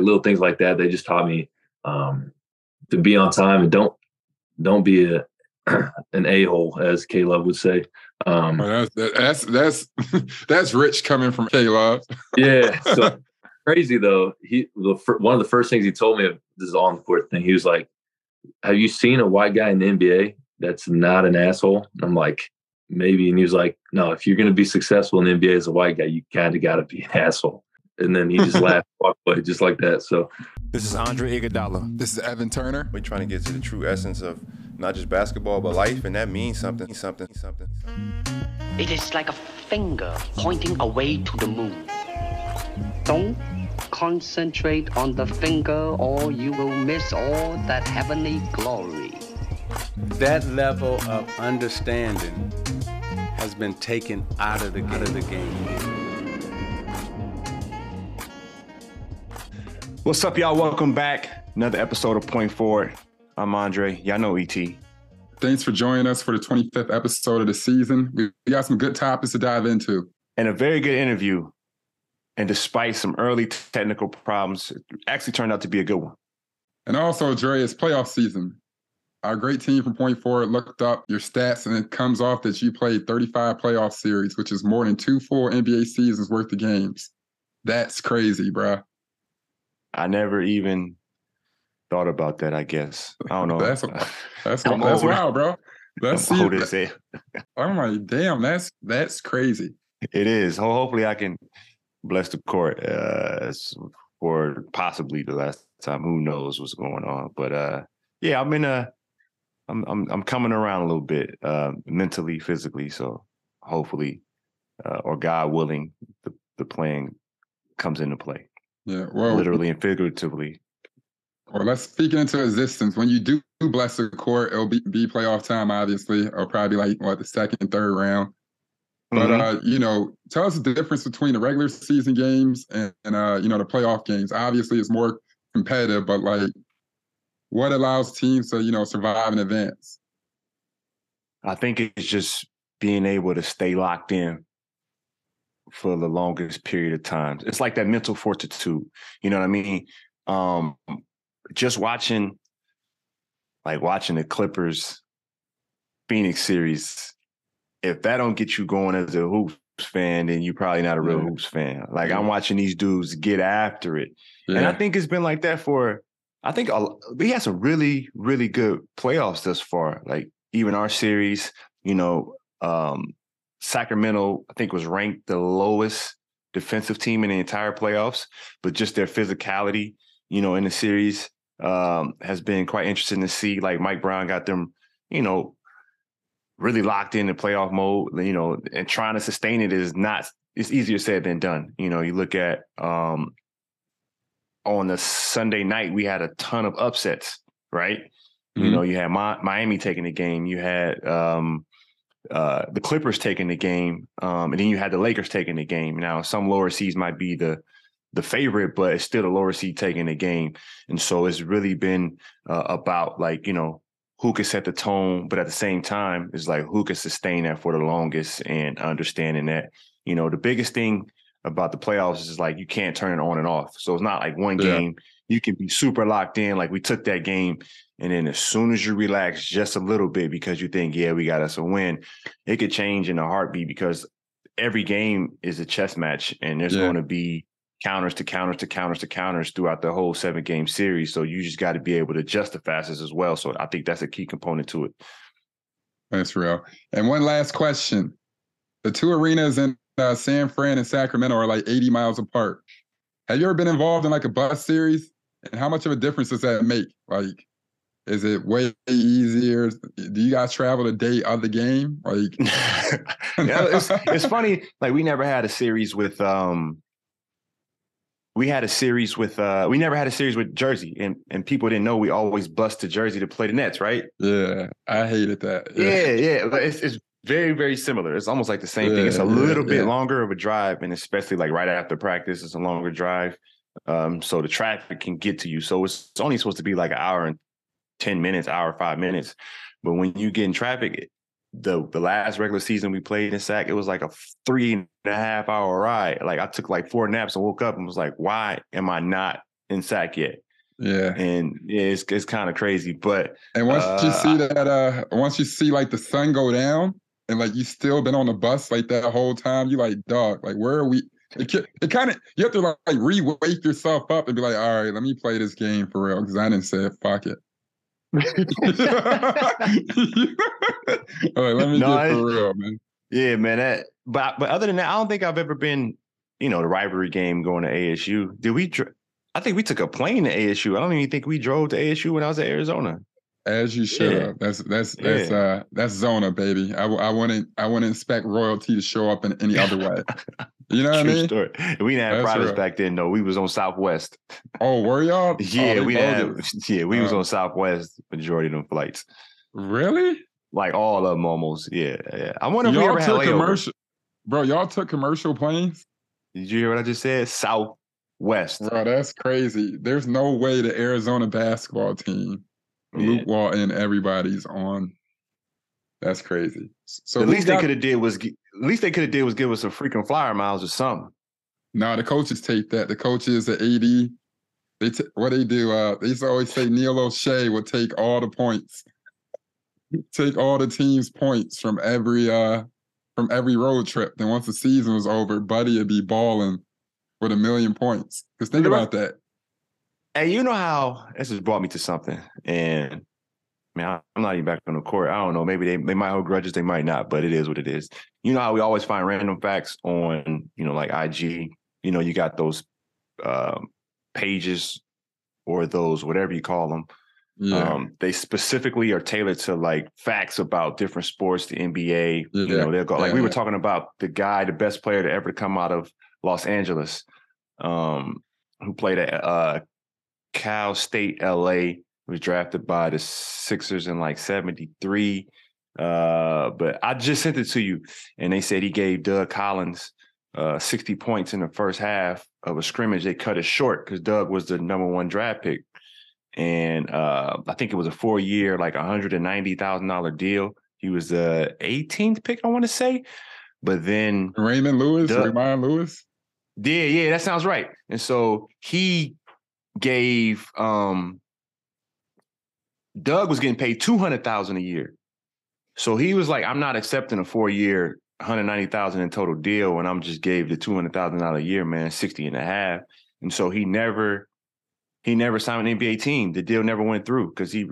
little things like that. They just taught me um, to be on time and don't don't be a an a hole, as K Love would say. Um, oh, that's that's that's that's rich coming from K Love. yeah. So crazy though. He the one of the first things he told me this is on the court thing. He was like, "Have you seen a white guy in the NBA that's not an asshole?" And I'm like, "Maybe." And he was like, "No, if you're going to be successful in the NBA as a white guy, you kind of got to be an asshole." And then he just laughed, walked away, just like that. So, this is Andre Iguodala. This is Evan Turner. We're trying to get to the true essence of not just basketball but life, and that means something, something, something. It is like a finger pointing away to the moon. Don't concentrate on the finger or you will miss all that heavenly glory. That level of understanding has been taken out of the, out of the game. What's up, y'all? Welcome back. Another episode of Point Forward. I'm Andre. Y'all know ET. Thanks for joining us for the 25th episode of the season. We got some good topics to dive into. And a very good interview. And despite some early technical problems, it actually turned out to be a good one. And also, Dre, it's playoff season. Our great team from Point Forward looked up your stats, and it comes off that you played 35 playoff series, which is more than two full NBA seasons worth of games. That's crazy, bro. I never even thought about that. I guess I don't know. that's that's that's wild, bro. That's I'm say. I'm like, damn, that's that's crazy. It is. Hopefully, I can bless the court uh, for possibly the last time. Who knows what's going on? But uh, yeah, I'm in a. I'm I'm I'm coming around a little bit uh, mentally, physically. So hopefully, uh, or God willing, the the playing comes into play. Yeah, well, literally and figuratively. Well, let's speak into existence. When you do bless the court, it'll be, be playoff time, obviously, or probably like what the second, third round. But mm-hmm. uh, you know, tell us the difference between the regular season games and, and uh, you know, the playoff games. Obviously, it's more competitive, but like, what allows teams to you know survive in advance? I think it's just being able to stay locked in for the longest period of time. It's like that mental fortitude. You know what I mean? Um, just watching, like watching the Clippers Phoenix series, if that don't get you going as a hoops fan, then you're probably not a real yeah. hoops fan. Like yeah. I'm watching these dudes get after it, yeah. and I think it's been like that for. I think we had some really, really good playoffs thus far. Like even our series, you know, um, Sacramento, I think was ranked the lowest defensive team in the entire playoffs, but just their physicality, you know, in the series um, has been quite interesting to see. Like Mike Brown got them, you know, really locked in the playoff mode, you know, and trying to sustain it is not, it's easier said than done. You know, you look at um, on the Sunday night, we had a ton of upsets, right? Mm-hmm. You know, you had Miami taking the game, you had um, uh, the Clippers taking the game, um, and then you had the Lakers taking the game. Now, some lower seeds might be the the favorite, but it's still the lower seed taking the game. And so it's really been uh, about like, you know, who can set the tone, but at the same time, it's like who can sustain that for the longest and understanding that, you know, the biggest thing about the playoffs is like you can't turn it on and off. So it's not like one yeah. game. You can be super locked in. Like we took that game, and then as soon as you relax just a little bit because you think, yeah, we got us a win, it could change in a heartbeat because every game is a chess match and there's yeah. going to be counters to counters to counters to counters throughout the whole seven game series. So you just got to be able to adjust the fastest as well. So I think that's a key component to it. That's real. And one last question: the two arenas in uh, San Fran and Sacramento are like 80 miles apart. Have you ever been involved in like a bus series? And how much of a difference does that make? Like, is it way easier? Do you guys travel the day of the game? Like, yeah, it's, it's funny. Like, we never had a series with um we had a series with uh we never had a series with Jersey and and people didn't know we always bust to Jersey to play the Nets, right? Yeah, I hated that. Yeah, yeah, yeah. it's it's very very similar. It's almost like the same yeah, thing. It's a little yeah, bit longer of a drive and especially like right after practice it's a longer drive. Um so the traffic can get to you. So it's, it's only supposed to be like an hour and 10 minutes, hour 5 minutes. But when you get in traffic, the the last regular season we played in SAC, it was like a three and a half hour ride. Like I took like four naps and woke up and was like, why am I not in SAC yet. Yeah. And yeah, it's it's kind of crazy. But And once you Uh, see that, uh, once you see like the sun go down, and like you still been on the bus like that whole time, you like, dog, like where are we? It, it kind of you have to like, like re-wake yourself up and be like, all right, let me play this game for real because I didn't say fuck it. all right, let me No, get I- for real, man. yeah, man. That, but but other than that, I don't think I've ever been, you know, the rivalry game going to ASU. Did we? Dr- I think we took a plane to ASU. I don't even think we drove to ASU when I was at Arizona. As you should Yeah. That's that's that's Yeah. uh that's Zona, baby. I wouldn't I wouldn't expect royalty to show up in any other way. You know what I mean? story. We didn't have That's privates real. back then, though. We was on Southwest. Oh, were y'all? Yeah, oh, we didn't have. Yeah, we was Uh. on Southwest majority of them flights. Really? Like all of them almost. Yeah, yeah. I wonder if we y'all ever took layovers. commercial, bro. Y'all took commercial planes, Did you hear what I just said? Southwest. bro. That's crazy. There's no way the Arizona basketball team, Yeah. Luke Walton, everybody's on. That's crazy. So the least they could have did was least they could have did was give us some freaking flyer miles or something. No, the coaches take that. The coaches, the AD, they t- what they do. Uh, they used to always say Neil O'Shea would take all the points, take all the team's points from every uh from every road trip. Then once the season was over, Buddy would be balling with a million points. Because think about that. And you know how this has brought me to something, and man, I'm not even back on the court. I don't know. Maybe they they might hold grudges, they might not, but it is what it is. You know how we always find random facts on you know like IG. You know, you got those um, pages or those whatever you call them. Yeah. Um, they specifically are tailored to like facts about different sports, the NBA. You know, they'll go like yeah, we were talking about the guy, the best player to ever come out of Los Angeles, um, who played at uh, Cal State, LA. Was drafted by the Sixers in like '73. Uh, but I just sent it to you, and they said he gave Doug Collins uh, 60 points in the first half of a scrimmage. They cut it short because Doug was the number one draft pick and uh, I think it was a four year, like hundred and ninety thousand dollar deal. He was the 18th pick, I want to say, but then Raymond Lewis, Duh. Raymond Lewis. yeah, yeah, that sounds right. And so he gave um Doug was getting paid two hundred thousand a year, so he was like, "I'm not accepting a four year." 190,000 in total deal and I'm just gave the $200,000 a year man 60 and a half and so he never he never signed an NBA team. The deal never went through because he,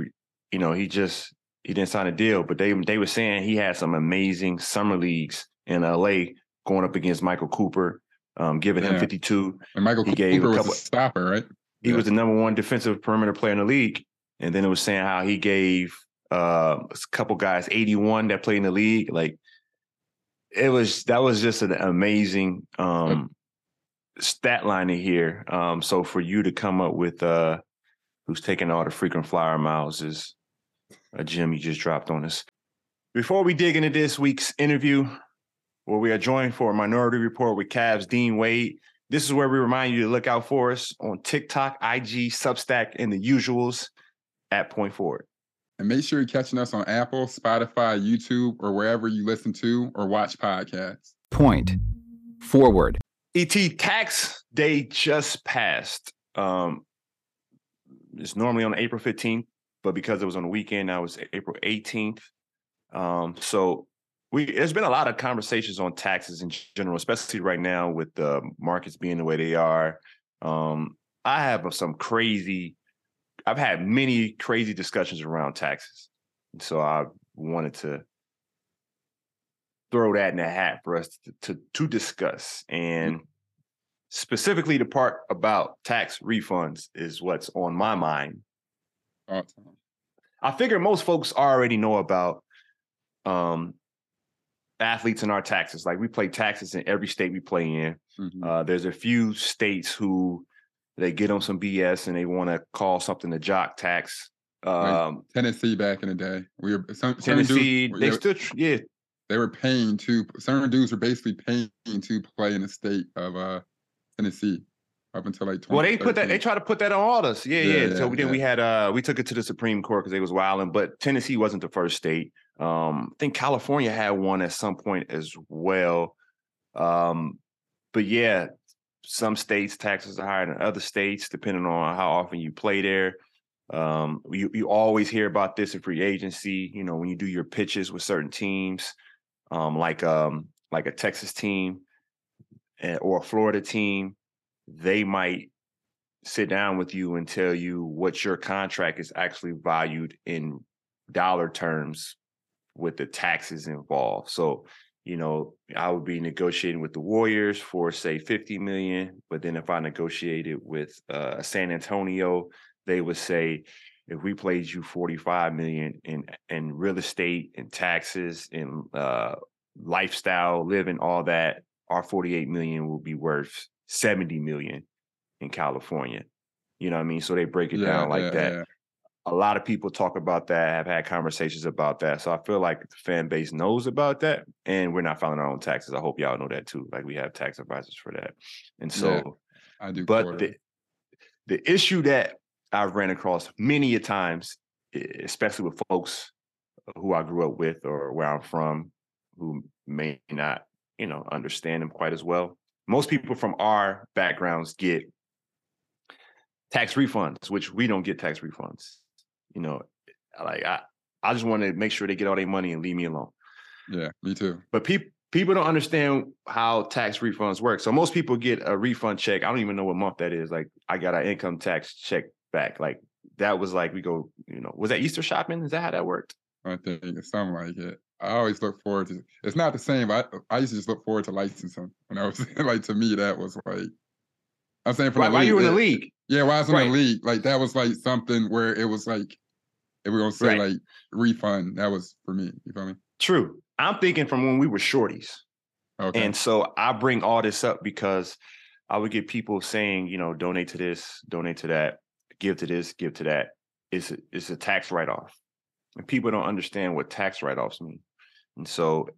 you know, he just he didn't sign a deal. But they they were saying he had some amazing summer leagues in LA going up against Michael Cooper, um, giving him 52. And Michael He gave a Cooper was a stopper, right? He Yeah. was the number one defensive perimeter player in the league. And then it was saying how he gave uh, a couple guys 81 that played in the league. Like it was that was just an amazing um, stat line to hear. Um, so for you to come up with uh, who's taking all the frequent flyer miles is a gem you just dropped on us. Before we dig into this week's interview, where we are joined for a Minority Report with Cavs Dean Wade, this is where we remind you to look out for us on TikTok, IG, Substack, and the usuals at Point Forward. And make sure you're catching us on Apple, Spotify, YouTube, or wherever you listen to or watch podcasts. Point. Forward. ET tax day just passed. Um, it's normally on April 15th, but because it was on the weekend, now it's April 18th. Um, so we there's been a lot of conversations on taxes in general, especially right now with the markets being the way they are. Um, I have some crazy, I've had many crazy discussions around taxes. So I wanted to throw that in the hat for us to, to, to discuss. And specifically the part about tax refunds is what's on my mind. Awesome. I figure most folks already know about um, athletes and our taxes. Like we pay taxes in every state we play in. Mhm. Uh, there's a few states who they get on some BS and they want to call something the jock tax. Like Um, Tennessee back in the day. We were some, certain dudes- Tennessee, they they, still, yeah, they were paying to certain dudes were basically paying to play in the state of uh Tennessee up until like Well, they put that. They try to put that on all us. Yeah, Yeah, yeah. So yeah, then we had uh we took it to the Supreme Court because they was wilding, but Tennessee wasn't the first state. Um, I think California had one at some point as well. Um, but yeah, some states taxes are higher than other states, depending on how often you play there. Um, you you always hear about this in free agency. You know, when you do your pitches with certain teams, um, like um like a Texas team eh, or a Florida team, they might sit down with you and tell you what your contract is actually valued in dollar terms with the taxes involved. So, you know, I would be negotiating with the Warriors for say 50 million, but then if I negotiated with uh, San Antonio, they would say if we played you 45 million in in real estate and taxes and uh, lifestyle living all that, our 48 million will be worth 70 million in California. You know what I mean? So they break it Yeah, down like yeah, that yeah. A lot of people talk about that, have had conversations about that. So I feel like the fan base knows about that, and we're not filing our own taxes. I hope y'all know that too. Like we have tax advisors for that. And so, Yeah, I do. but the the issue that I've ran across many a times, especially with folks who I grew up with or where I'm from, who may not, you know, understand them quite as well. Most people from our backgrounds get tax refunds, which we don't get tax refunds. You know, like I, I just want to make sure they get all their money and leave me alone. yeah, me too. But people people don't understand how tax refunds work. So most people get a refund check. I don't even know what month that is. Like I got an income tax check back. Like that was like we go, you know, was that Easter shopping? Is that how that worked? I think it's something like it. I always look forward to. It's not the same. But I I used to just look forward to licensing. When I was like to me, that was like. I'm saying for Why, the why you were in the league? Yeah, while I was in Right. the league, like that was like something where it was like, if we're gonna say Right. like refund, that was for me. You feel me? True. I'm thinking from when we were shorties. Okay. And so I bring all this up because I would get people saying, you know, donate to this, donate to that, give to this, give to that. It's a, it's a tax write off. And people don't understand what tax write offs mean. And so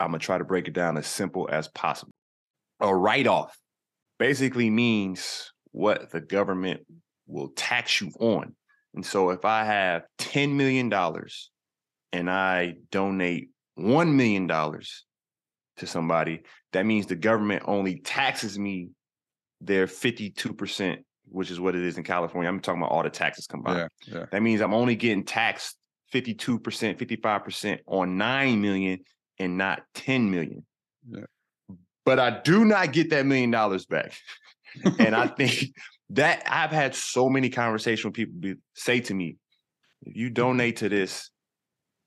I'm going to try to break it down as simple as possible. A write off basically means what the government will tax you on. And so if I have $10 million and I donate $1 million to somebody, that means the government only taxes me their 52%, which is what it is in California. I'm talking about all the taxes combined. yeah, yeah. That means I'm only getting taxed 52%, 55% on 9 million and not 10 million. Yeah. But I do not get that million dollars back. and I think that I've had so many conversations with people be, say to me, if you mm-hmm. donate to this,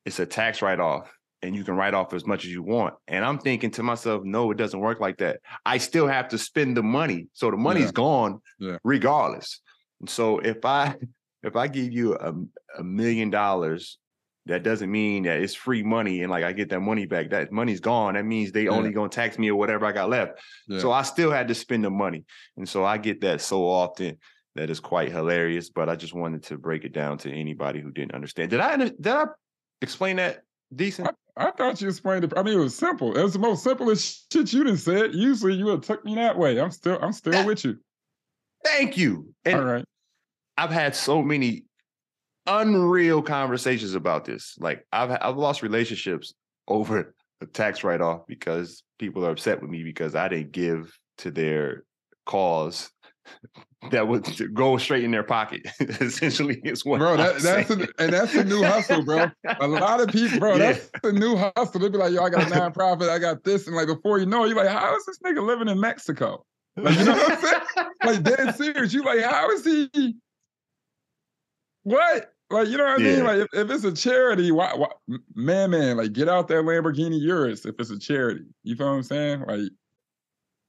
it's a tax write-off and you can write off as much as you want. And I'm thinking to myself, no, it doesn't work like that. I still have to spend the money. So the money's Yeah. gone Yeah. regardless. And so if I if I give you a, a million dollars, that doesn't mean that it's free money and like I get that money back. That money's gone. That means they Yeah. only gonna tax me or whatever I got left. Yeah. So I still had to spend the money. And so I get that so often that is quite hilarious. But I just wanted to break it down to anybody who didn't understand. Did I did I explain that decent? I thought you explained it. I mean, it was simple. It was the most simplest shit you done said. Usually, you would have took me that way. I'm still, I'm still That- with you. Thank you. And All right. I've had so many unreal conversations about this. Like I've I've lost relationships over a tax write off because people are upset with me because I didn't give to their cause that would go straight in their pocket. Essentially, is what bro. I'm That, that's saying. a, and that's the new hustle, bro. A lot of people, bro. Yeah. That's the new hustle. They'd be like, "Yo, I got a nonprofit. I got this," and like before you know, it, you're like, "How is this nigga living in Mexico?" Like, you know what I'm saying? Like dead serious. You like, how is he? What? Like, you know what I Yeah. mean? Like, if, if it's a charity, why, why, man, man, like, get out that Lamborghini Urus if it's a charity. You feel what I'm saying? Like,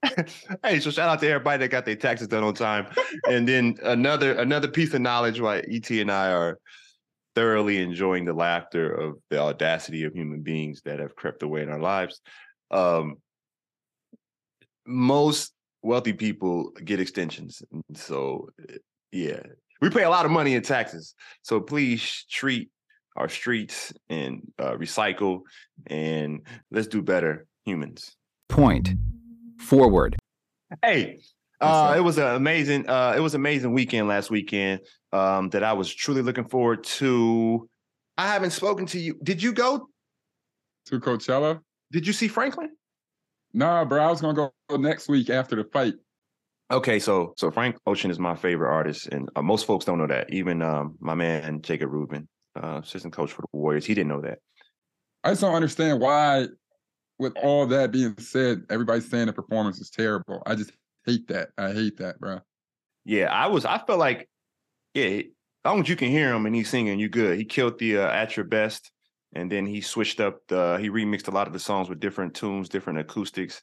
hey, so shout out to everybody that got their taxes done on time. and then another another piece of knowledge why ET and I are thoroughly enjoying the laughter of the audacity of human beings that have crept away in our lives. Um, most wealthy people get extensions. And so eh, yeah, we pay a lot of money in taxes. So please treat our streets and uh, recycle and let's do better humans. Point. Forward. Hey, uh, it was an amazing. Uh, it was an amazing weekend last weekend um, that I was truly looking forward to. I haven't spoken to you. Did you go? to Coachella? Did you see Franklin? Nah, bro. I was gonna go next week after the fight. Okay, so so Frank Ocean is my favorite artist, and uh, most folks don't know that. Even um, my man Jacob Rubin, uh, assistant coach for the Warriors, he didn't know that. I just don't understand why, with all that being said, everybody's saying the performance is terrible. I just hate that. I hate that, bro. Yeah, I was. I felt like, yeah, as long as you can hear him and he's singing, you good. He killed the uh, at your best, and then he switched up the. He remixed a lot of the songs with different tunes, different acoustics,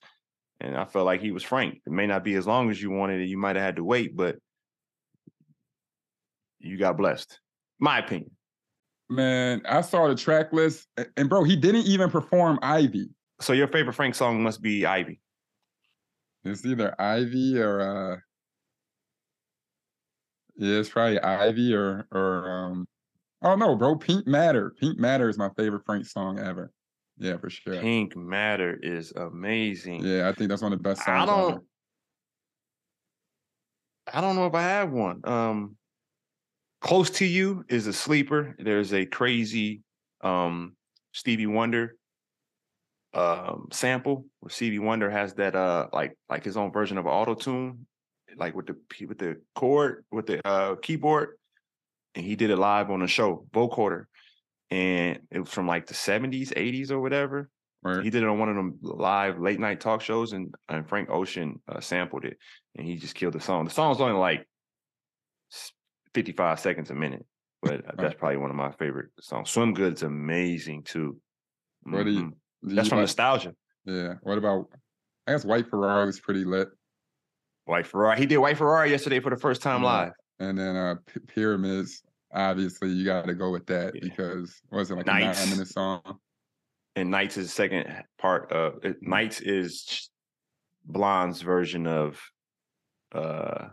and I felt like he was Frank. It may not be as long as you wanted it. You might have had to wait, but you got blessed. My opinion. Man, I saw the track list, and bro, he didn't even perform Ivy. So your favorite Frank song must be Ivy. It's either Ivy or uh yeah, it's probably Ivy or or um oh no, bro, Pink Matter. Pink Matter is my favorite Frank song ever. Yeah, for sure. Pink Matter is amazing. Yeah, I think that's one of the best songs. I don't. ever. I don't know if I have one. Um, Close to You is a sleeper. There's a crazy um Stevie Wonder um sample where Stevie Wonder has that uh like like his own version of auto tune, like with the with the chord with the uh keyboard, and he did it live on the show, vocoder, and it was from like the 70s, 80s or whatever. Word. He did it on one of them live late night talk shows, and, and Frank Ocean uh, sampled it, and he just killed the song. The song's only like 55 seconds a minute, but that's probably one of my favorite songs. Swim Good's amazing too. What do you- Mhm. Do That's you from like- nostalgia. Yeah. What about I guess White Ferrari was pretty lit. White Ferrari. He did White Ferrari yesterday for the first time Yeah. live. And then uh Pyramids, obviously you gotta go with that Yeah. because was it like a Nights. nine minute song? And Nights is the second part of it, Nights is Blonde's version of uh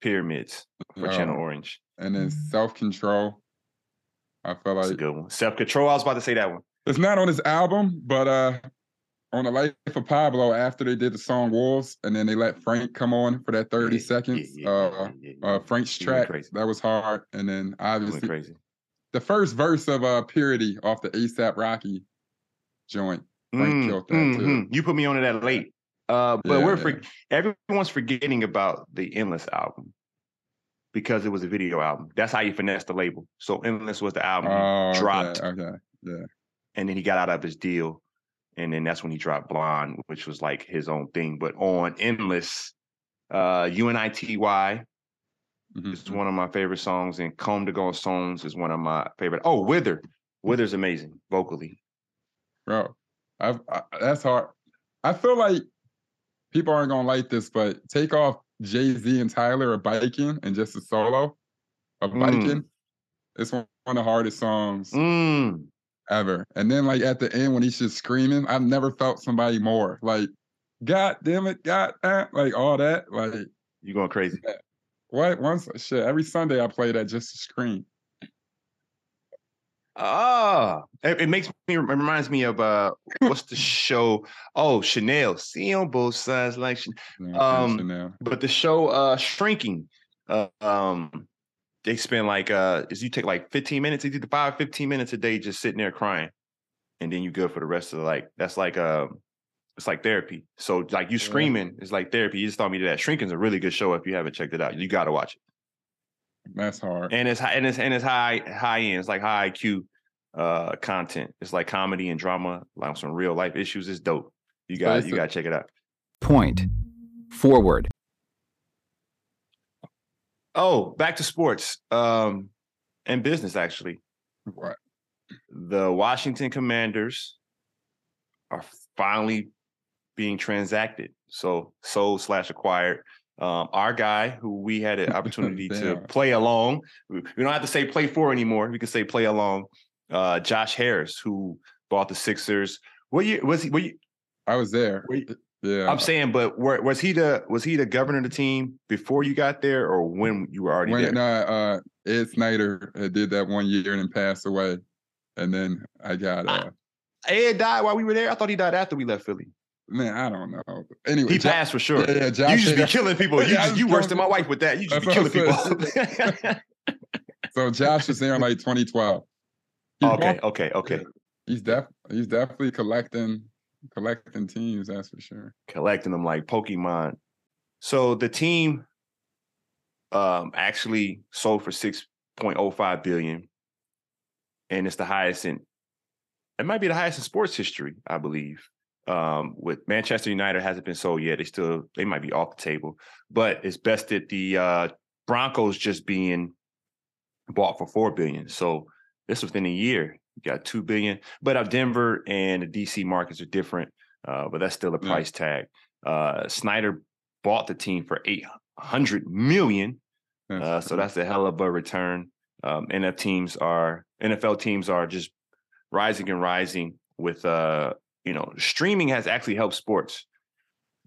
Pyramids for Channel Oh, Orange. And then self control. I a like good one. Self control. I was about to say that one. it's not on his album, but uh on the life of Pablo, after they did the song Wolves, and then they let Frank come on for that 30 Yeah, yeah, seconds. yeah, yeah, uh yeah, yeah, uh yeah. Frank's track that was hard. And then obviously the first verse of uh Purity off the ASAP Rocky joint. Frank Mm, killed that too. mhm. You put me on to that late. Uh, but Yeah, we're yeah. for, everyone's forgetting about the Endless album because it was a video album. That's how you finesse the label. So Endless was the album, Oh, dropped, okay, okay. and then he got out of his deal, and then that's when he dropped Blonde, which was like his own thing. But on Endless, uh, UNITY Mhm, is one of my favorite songs, and Comme des Garçons is one of my favorite. Oh, Wither, Wither's amazing vocally. bro. I've, I, that's hard. I feel like people aren't gonna like this, but take off Jay Z and Tyler are biking and just a solo of Mm. biking. It's one one of the hardest songs Mm. Ever. And then like at the end when he's just screaming, I've never felt somebody more like, God damn it, God, damn, like all that. Like You going crazy? what? Once shit. Every Sunday I play that just to scream. Ah, it, it makes me it reminds me of uh, what's the show? Oh, Chanel. See on both sides, like, Um, Chanel. but the show uh, Shrinking. Uh, um, they spend like uh, is you take like 15 minutes, you do the five, 15 minutes a day just sitting there crying, and then you good for the rest of the like. That's like um, it's like therapy. So like you Yeah. screaming is like therapy. You just taught me that. Shrinking's a really good show if you haven't checked it out. You got to watch it. That's hard. and it's high and it's and it's high high end. It's like high IQ uh content. It's like comedy and drama, like some real life issues. It's dope. You got it's you a- got to check it out. Point. Forward. Oh, back to sports um and business actually. What? The Washington Commanders are finally being transacted. So sold slash acquired. Um, our guy, who we had an opportunity to play along, we don't have to say play for anymore. We can say play along. Uh, Josh Harris, who bought the Sixers. What year was he? I was there. You- Yeah. I'm saying, but were, was he the was he the governor of the team before you got there, or when you were already when there? no, uh, Ed Snider uh, did that one year and then passed away, and then I got uh, Ed died while we were there. I thought he died after we left Philly. man, I don't know. Anyway, He Jo- passed for sure. Yeah, yeah, you just be killing people. You, Yeah, just, you worse than my wife with that. You just be killing people. So Josh was there in like 2012. He's okay, okay, okay. He's def he's definitely collecting collecting teams. That's for sure. Collecting them like Pokemon. So the team um, actually sold for six point oh five billion, and it's the highest in. It might be the highest in sports history, I believe. Um, with Manchester United hasn't been sold yet. They still they might be off the table, but it's bested the uh, Broncos just being bought for four billion. So this within a year, you got two billion. But uh, Denver and the DC markets are different, uh, but that's still a Yeah. price tag. Uh, Snyder bought the team for eight hundred million. That's Uh, so that's a hell of a return. Um, NFL teams are NFL teams are just rising and rising with uh, you know, streaming has actually helped sports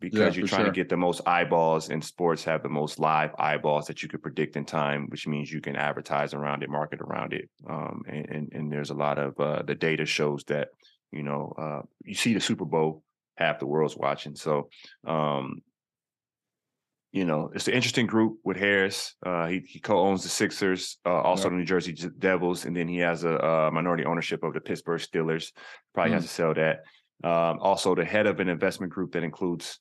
because Yeah, you're trying sure. to get the most eyeballs and sports have the most live eyeballs that you could predict in time, which means you can advertise around it, market around it. Um, and, and and there's a lot of uh, the data shows that, you know, uh, you see the Super Bowl, half the world's watching. So um, you know, it's an interesting group with Harris. Uh, he, he co-owns the Sixers, uh, also the New Jersey Devils, and then he has a, uh minority ownership of the Pittsburgh Steelers. Probably has Mm. to sell that. Um, also, the head of an investment group that includes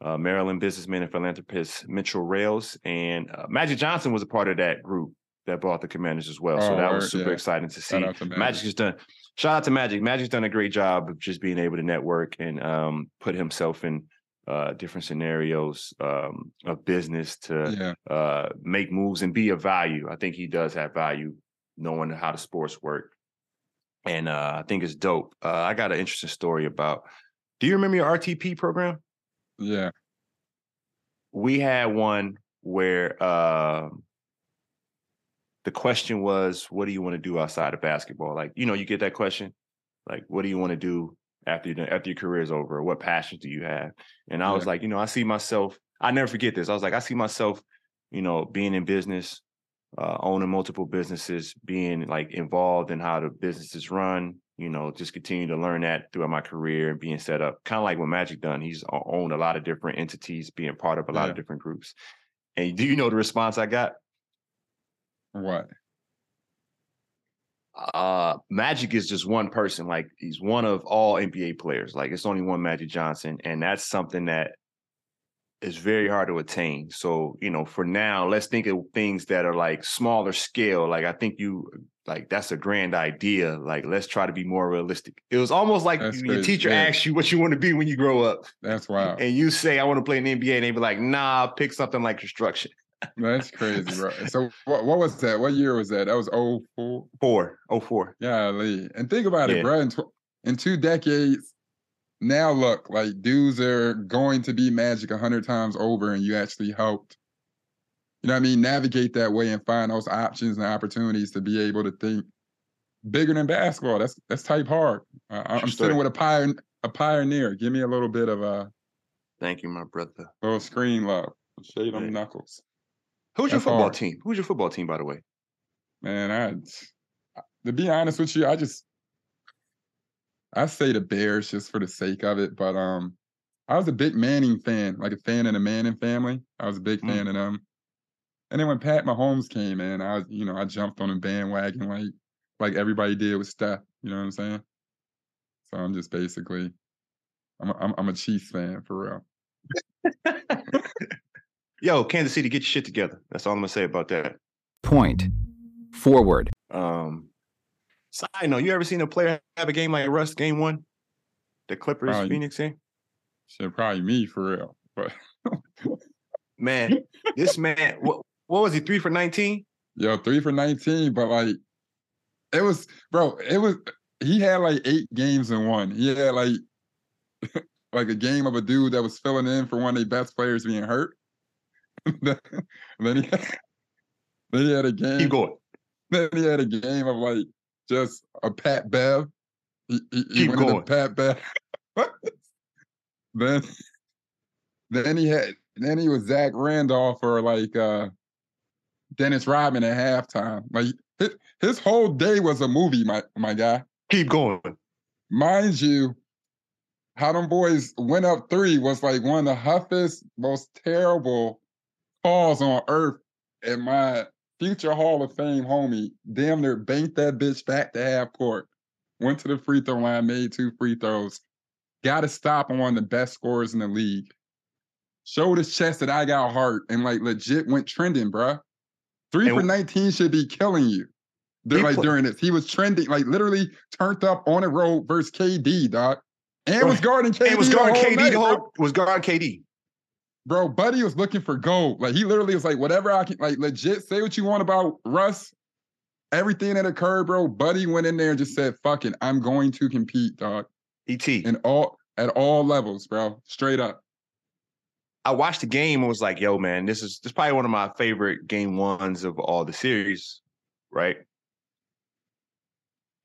uh, Maryland businessman and philanthropist Mitchell Rales, and uh, Magic Johnson was a part of that group that brought the Commanders as well. so Oh, that was super yeah. exciting to see. Shout out to Magic Magic. has done. Shout out to Magic. Magic's done a great job of just being able to network and um, put himself in uh, different scenarios um, of business to yeah. uh, make moves and be of value. I think he does have value, knowing how the sports work, and uh, I think it's dope. Uh, I got an interesting story about. Do you remember your RTP program? Yeah. we had one where um the question was, "What do you want to do outside of basketball?" Like, you know, you get that question, like, "What do you want to do after you after your career is over? What passions do you have?" And I was like, you know, I see myself. I never forget this. I was like, I see myself, you know, being in business, uh, owning multiple businesses, being like involved in how the businesses run. You know, just continue to learn that throughout my career and being set up. Kind of like what Magic done. He's owned a lot of different entities, being part of a lot of different groups. And do you know the response I got? What? uh Magic is just one person. Like he's one of all NBA players. Like it's only one Magic Johnson, and that's something that is very hard to attain. So you know, for now, let's think of things that are like smaller scale. Like I think you like that's a grand idea. Like let's try to be more realistic. It was almost like That's your crazy, teacher yeah. asks you what you want to be when you grow up, That's wild. and you say I want to play in the NBA, and they be like, Nah, pick something like construction. That's crazy, bro. So what, what was that? What year was that? That was 04? Yeah, Golly. And think about Yeah. it, bro. In, tw- in two decades, now look, like dudes are going to be magic a hundred times over, and you actually helped, you know what I mean, navigate that way and find those options and opportunities to be able to think bigger than basketball. That's that's type hard. I, I'm sitting with a pioneer, a pioneer. Give me a little bit of a Thank you, my brother. little screen love. Shade on Yeah. knuckles. Who's your football hard. team? Who's your football team, by the way? Man, I to be honest with you, I just I say the Bears just for the sake of it, but um I was a big Manning fan, like a fan of the Manning family. I was a big Mm. fan of them. And then when Pat Mahomes came in, I was, you know, I jumped on a bandwagon like like everybody did with Steph. You know what I'm saying? So I'm just basically I'm a, I'm, I'm a Chiefs fan for real. Yo, Kansas City, get your shit together. That's all I'm gonna say about that. Point. Forward. Um, side note, you ever seen a player have a game like Russ game one? The Clippers, you- Phoenix game? Shit, probably me for real. But Man, this man, what, what was he? Three for 19? Yo, three for 19, but like it was, bro, it was he had like eight games in one. He had like like a game of a dude that was filling in for one of the best players being hurt. then he had, then he had a game. Keep going. Then he had a game of like just a Pat Bev. He, he, he Keep going. Pat Bev. then then he had then he was Zach Randolph or like uh Dennis Rodman at halftime. Like his, his whole day was a movie, my my guy. Keep going. Mind you, how them boys went up three was like one of the huffest, most terrible calls on earth. And my future Hall of Fame homie damn near banked that bitch back to half court. Went to the free throw line, made two free throws. Got to stop on one of the best scorers in the league. showed his chest that I got heart and like legit went trending, bruh. Three And for 19 should be killing you. They're like play- during this. He was trending, like literally turned up on the road versus KD, dog. And Bro, was guarding KD. It was guarding KD night, the whole was guarding KD. Bro, Buddy was looking for gold. Like he literally was like, whatever I can, like legit say what you want about Russ. Everything that occurred, bro. Buddy went in there and just said, "Fuck it, I'm going to compete, dog." ET. And all at all levels, bro. Straight up. I watched the game and was like, yo, man, this is this is probably one of my favorite game ones of all the series, right?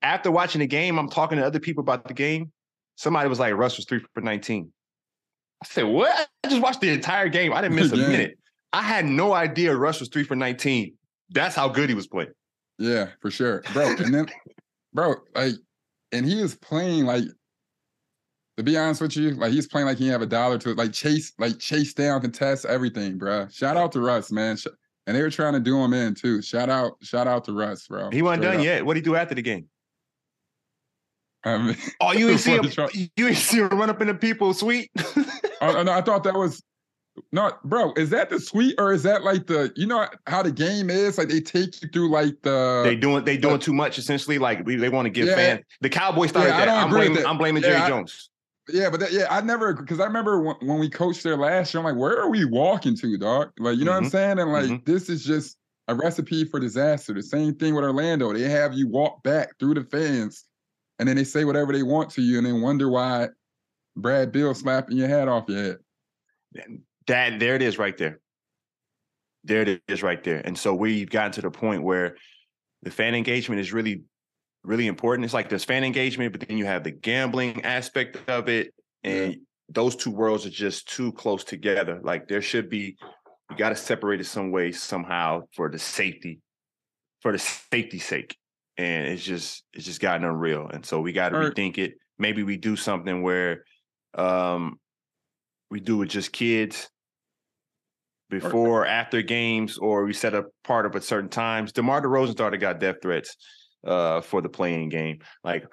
After watching the game, I'm talking to other people about the game. Somebody was like, Russ was three for 19. I said, what? I just watched the entire game. I didn't miss a Yeah. minute. I had no idea Russ was three for 19. That's how good he was playing. Yeah, for sure, bro. And then, bro, like, and he was playing like. To be honest with you, like he's playing like he have a dollar to it, like chase, like chase down, contest everything, bro. Shout out to Russ, man. And they were trying to do him in too. Shout out, shout out to Russ, bro. He wasn't Straight done up. yet. What did he do after the game? I mean, Oh, you ain't see him. Fucking try- Oh, you ain't see him run up in the people suite. Oh, no, I thought that was not, bro. Is that the suite or is that like the you know how the game is? Like they take you through like the they doing they doing too much essentially. Like we, they want to give Yeah. fans. The Cowboys started Yeah, that. I'm blaming. that. I'm blaming Yeah, Jerry I- Jones. yeah, but that, yeah, I never because I remember when, when we coached there last year. I'm like, where are we walking to, dog? Like you know what I'm Mhm. saying? And like Mhm. this is just a recipe for disaster. The same thing with Orlando. They have you walk back through the fans, and then they say whatever they want to you, and then wonder why Brad Beal slapping your hat off your head. That there it is right there. There it is right there. And so we've gotten to the point where the fan engagement is really, really important. It's like there's fan engagement, but then you have the gambling aspect of it. And those two worlds are just too close together. Like there should be, you got to separate it some way, somehow for the safety, for the safety sake. And it's just, it's just gotten unreal. And so we got to rethink it. Maybe we do something where um we do it just kids before or after games, or we set up part of at certain times. DeMar DeRozan started got death threats uh, for the playing game. Like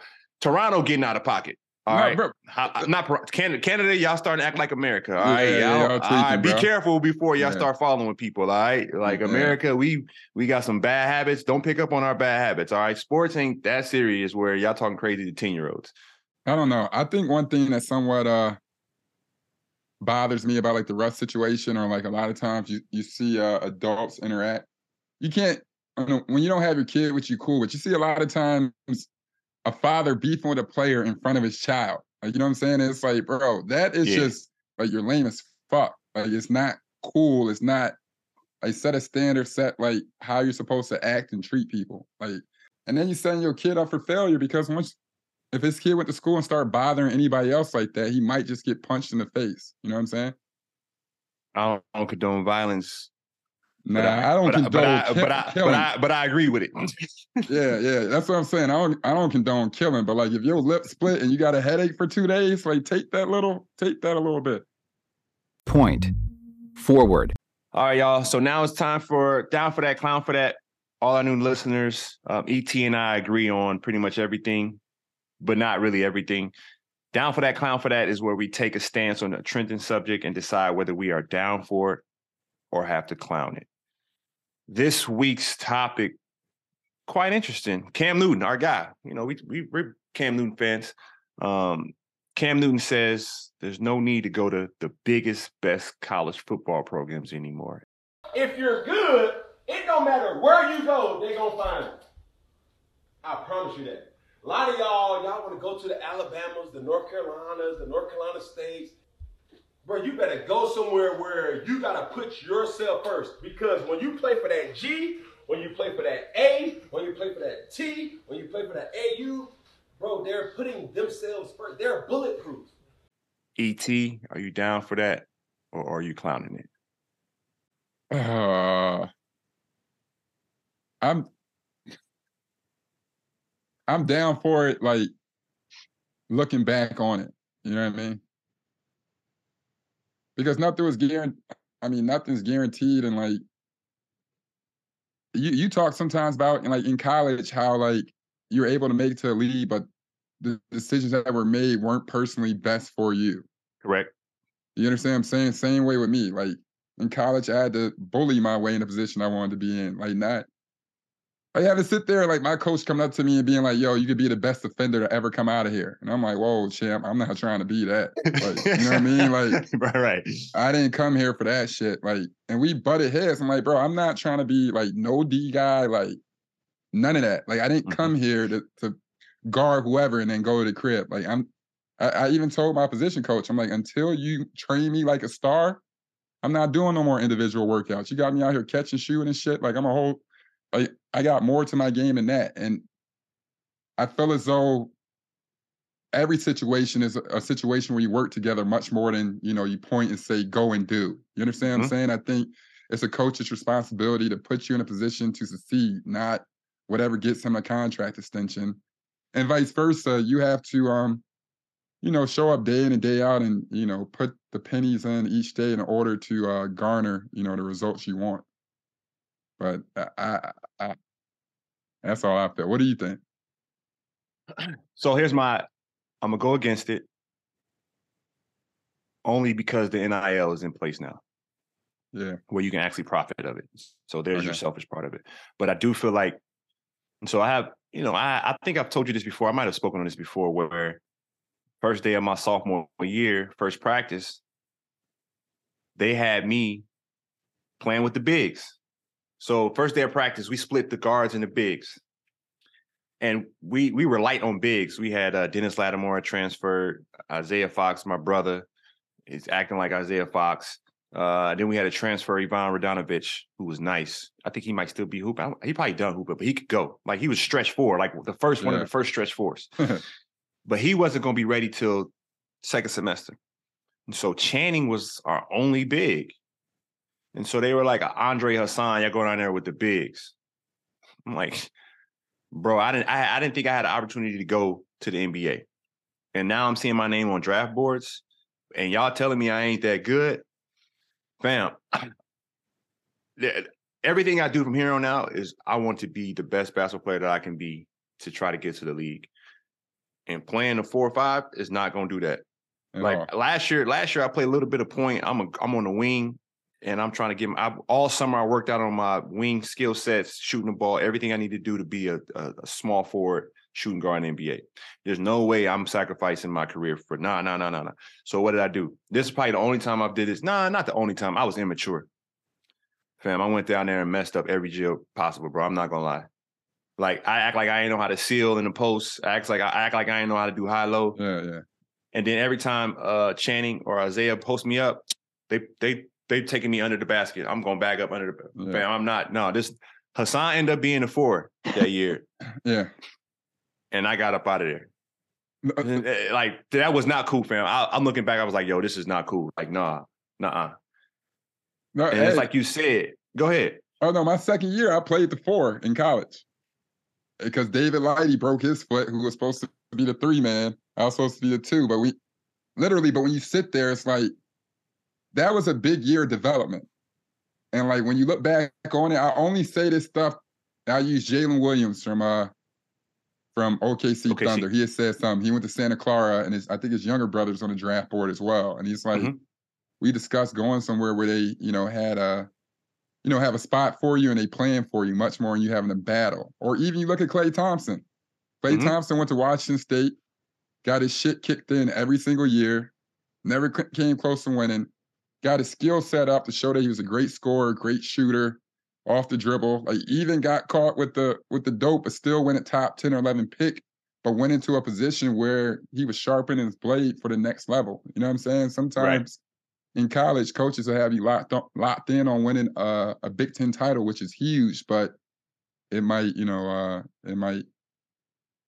Toronto getting out of pocket. All No, right, bro, How- not Canada. Canada, y'all starting to act like America. All right, Yeah, y'all, all right, be careful before y'all Yeah. start following people. All right, like Yeah. America, we we got some bad habits. Don't pick up on our bad habits. All right, sports ain't that serious. Where y'all talking crazy to ten year olds. I don't know. I think one thing that somewhat uh bothers me about like the Russ situation, or like a lot of times you you see uh, adults interact. You can't I don't know, when you don't have your kid, which you cool, but you see a lot of times a father beefing with a player in front of his child. Like you know what I'm saying? It's like, bro, that is Yeah. just like you're lame as fuck. Like it's not cool. It's not like set a standard, set like how you're supposed to act and treat people. Like, and then you setting your kid up for failure because once if his kid went to school and started bothering anybody else like that, he might just get punched in the face. You know what I'm saying? I don't, I don't condone violence. Nah, but I, don't but condone but I, ki- but I, but. I, but I agree with it. yeah, yeah, that's what I'm saying. I don't, I don't condone killing, but like if your lip split and you got a headache for two days, like take that little, take that a little bit. Point. Forward. All right, y'all. So now it's time for down for that, clown for that. All our new listeners, um, ET and I agree on pretty much everything, but not really everything. Down for that, clown for that is where we take a stance on a trending subject and decide whether we are down for it or have to clown it. This week's topic, quite interesting. Cam Newton, our guy. You know, we, we we're Cam Newton fans. Um, Cam Newton says there's no need to go to the biggest, best college football programs anymore. If you're good, it don't matter where you go, they're gonna find you. I promise you that. A lot of y'all, y'all want to go to the Alabamas, the North Carolinas, the North Carolina states. Bro, you better go somewhere where you gotta put yourself first. Because when you play for that G, when you play for that A, when you play for that T, when you play for that AU, bro, they're putting themselves first. They're bulletproof. ET, are you down for that or are you clowning it? Uh, I'm, I'm down for it. Like looking back on it, you know what I mean? Because nothing was guaranteed. I mean, nothing's guaranteed, and like you, you talk sometimes about like in college how like you're able to make it to the league, but the decisions that were made weren't personally best for you. Correct. You understand what I'm saying? Same way with me. Like in college, I had to bully my way in the position I wanted to be in. Like not I had to sit there like my coach coming up to me and being like, "Yo, you could be the best defender to ever come out of here," and I'm like, "Whoa, champ, I'm not trying to be that." Like, you know what I mean? Like, right, right. I didn't come here for that shit. Like, and we butted heads. I'm like, bro, I'm not trying to be like no D guy. Like, none of that. Like, I didn't mm-hmm. come here to to guard whoever and then go to the crib. Like, I'm. I, I even told my position coach, I'm like, until you train me like a star, I'm not doing no more individual workouts. You got me out here catching, shooting, and shit. Like, I'm a whole I I got more to my game than that, and I feel as though every situation is a, a situation where you work together much more than you know you point and say go and do. You understand what I'm saying? I think it's a coach's responsibility to put you in a position to succeed, not whatever gets him a contract extension, and vice versa. You have to um you know show up day in and day out and you know put the pennies in each day in order to uh, garner you know the results you want. But I, I, I that's all I feel. What do you think? So here's my I'm gonna go against it only because the NIL is in place now. Yeah. Where you can actually profit of it. So there's your selfish part of it. But I do feel like so I have, you know, I, I think I've told you this before. I might have spoken on this before where first day of my sophomore year, first practice, they had me playing with the bigs. So first day of practice, we split the guards and the bigs. And we we were light on bigs. We had uh, Dennis Latimore transferred, Isaiah Fox, my brother, is acting like Isaiah Fox. Uh, then we had a transfer, Ivan Radenovic, who was nice. I think he might still be hooping. He probably done hooping, but he could go. Like he was stretch four, like the first one of the first stretch fours. but he wasn't going to be ready till second semester. And so Channing was our only big. And so they were like, Andre Hassan, y'all going down there with the bigs. I'm like, bro, I didn't I, I didn't think I had an opportunity to go to the NBA. And now I'm seeing my name on draft boards, and y'all telling me I ain't that good. Fam, everything I do from here on out is I want to be the best basketball player that I can be to try to get to the league. And playing the four or five is not going to do that. At Like all. last year, last year I played a little bit of point. I'm a, I'm on the wing, and I'm trying to get. My, I, all summer I worked out on my wing skill sets, shooting the ball, everything I need to do to be a, a, a small forward shooting guard in the NBA. There's no way I'm sacrificing my career for nah, nah, nah, nah, nah. So what did I do? This is probably the only time I've did this. Nah, not the only time. I was immature. Fam, I went down there and messed up every jail possible, bro. I'm not gonna lie. Like I act like I ain't know how to seal in the post. I act like I act like I ain't know how to do high low. Yeah, yeah. And then every time uh Channing or Isaiah post me up, they they they taking me under the basket. I'm going back up under the Yeah. fam. I'm not. No, this Hassan ended up being a four that year, Yeah. and I got up out of there. And, uh, like that was not cool, fam. I, I'm looking back. I was like, yo, this is not cool. Like, nah, nah. no, And hey, it's like you said. Go ahead. oh no, my second year I played the four in college. Because David Lighty broke his foot, who was supposed to be the three man. I was supposed to be the two, but we literally, but when you sit there, it's like that was a big year of development. And like when you look back on it, I only say this stuff. I use Jalen Williams from uh from OKC, OKC. Thunder. He had said something. He went to Santa Clara, and his I think his younger brother's on the draft board as well. And he's like, Mhm. we discussed going somewhere where they, you know, had a, you know, have a spot for you and they plan for you much more, and you having a battle. Or even you look at Klay Thompson. Klay Mhm. Thompson went to Washington State, got his shit kicked in every single year, never came close to winning, got his skill set up to show that he was a great scorer, great shooter, off the dribble. Like even got caught with the with the dope, but still went a top 10 or 11 pick, but went into a position where he was sharpening his blade for the next level. You know what I'm saying? Sometimes in college, coaches will have you locked on, locked in on winning a, a Big Ten title, which is huge, but it might, you know, uh, it might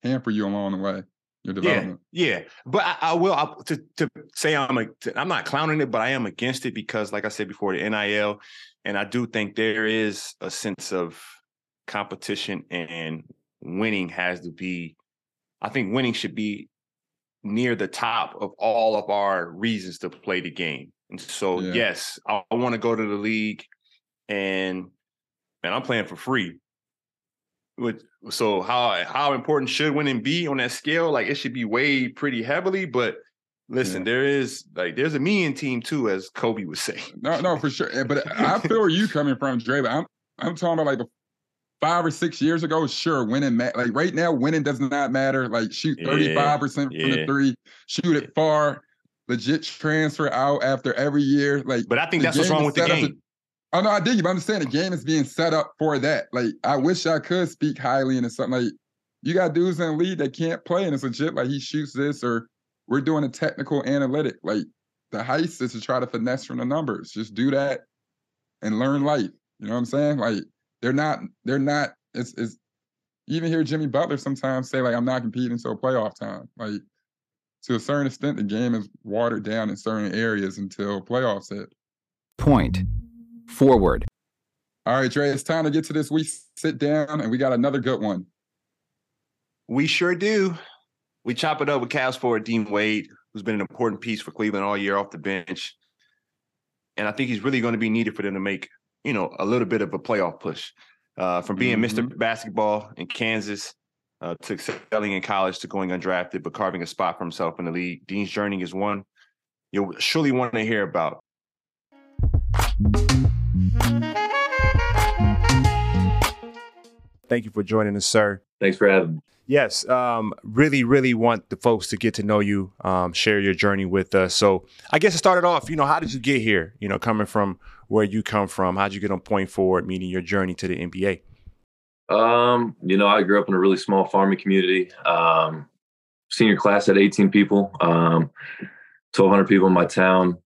hamper you along the way, your development. Yeah, but I, I will I, to to say I'm a, to, I'm not clowning it, but I am against it because, like I said before, the NIL, and I do think there is a sense of competition and winning has to be. I think winning should be near the top of all of our reasons to play the game. And so, Yeah. yes, I, I want to go to the league, and man, I'm playing for free. With so how how important should winning be on that scale? Like it should be weighed pretty heavily, but Listen, Yeah. there is like there's a mean team too, as Kobe would say. No, no, for sure. But I feel where you coming from, Dre. But I'm I'm talking about like five or six years ago. Sure, winning ma- like right now, winning does not matter. Like shoot 35 percent from the three, shoot it far, legit transfer out after every year. Like, But I think that's what's wrong with the game. Oh no, I dig you, but I'm saying the game is being set up for that. Like, I wish I could speak highly into something like you got dudes in league that can't play, and it's legit. Like he shoots this, or we're doing a technical analytic. Like the heist is to try to finesse from the numbers. Just do that and learn life. You know what I'm saying? Like they're not, they're not. It's it's even hear Jimmy Butler sometimes say like I'm not competing until playoff time. Like to a certain extent, the game is watered down in certain areas until playoffs hit. Point. Forward. All right, Dre, it's time to get to this. We sit down and we got another good one. We sure do. We chop it up with Cavs forward Dean Wade, who's been an important piece for Cleveland all year off the bench. And I think he's really going to be needed for them to make, you know, a little bit of a playoff push. Uh, from being Mr. Basketball in Kansas uh, to excelling in college to going undrafted, but carving a spot for himself in the league. Dean's journey is one you'll surely want to hear about. Thank you for joining us, sir. Thanks for having me. Yes, um, really, really want the folks to get to know you, um, share your journey with us. So, I guess to start it started off, you know, how did you get here? You know, coming from where you come from, how'd you get on point forward, meaning your journey to the NBA? Um, you know, I grew up in a really small farming community. Um, senior class had 18 people, um, 1,200 people in my town.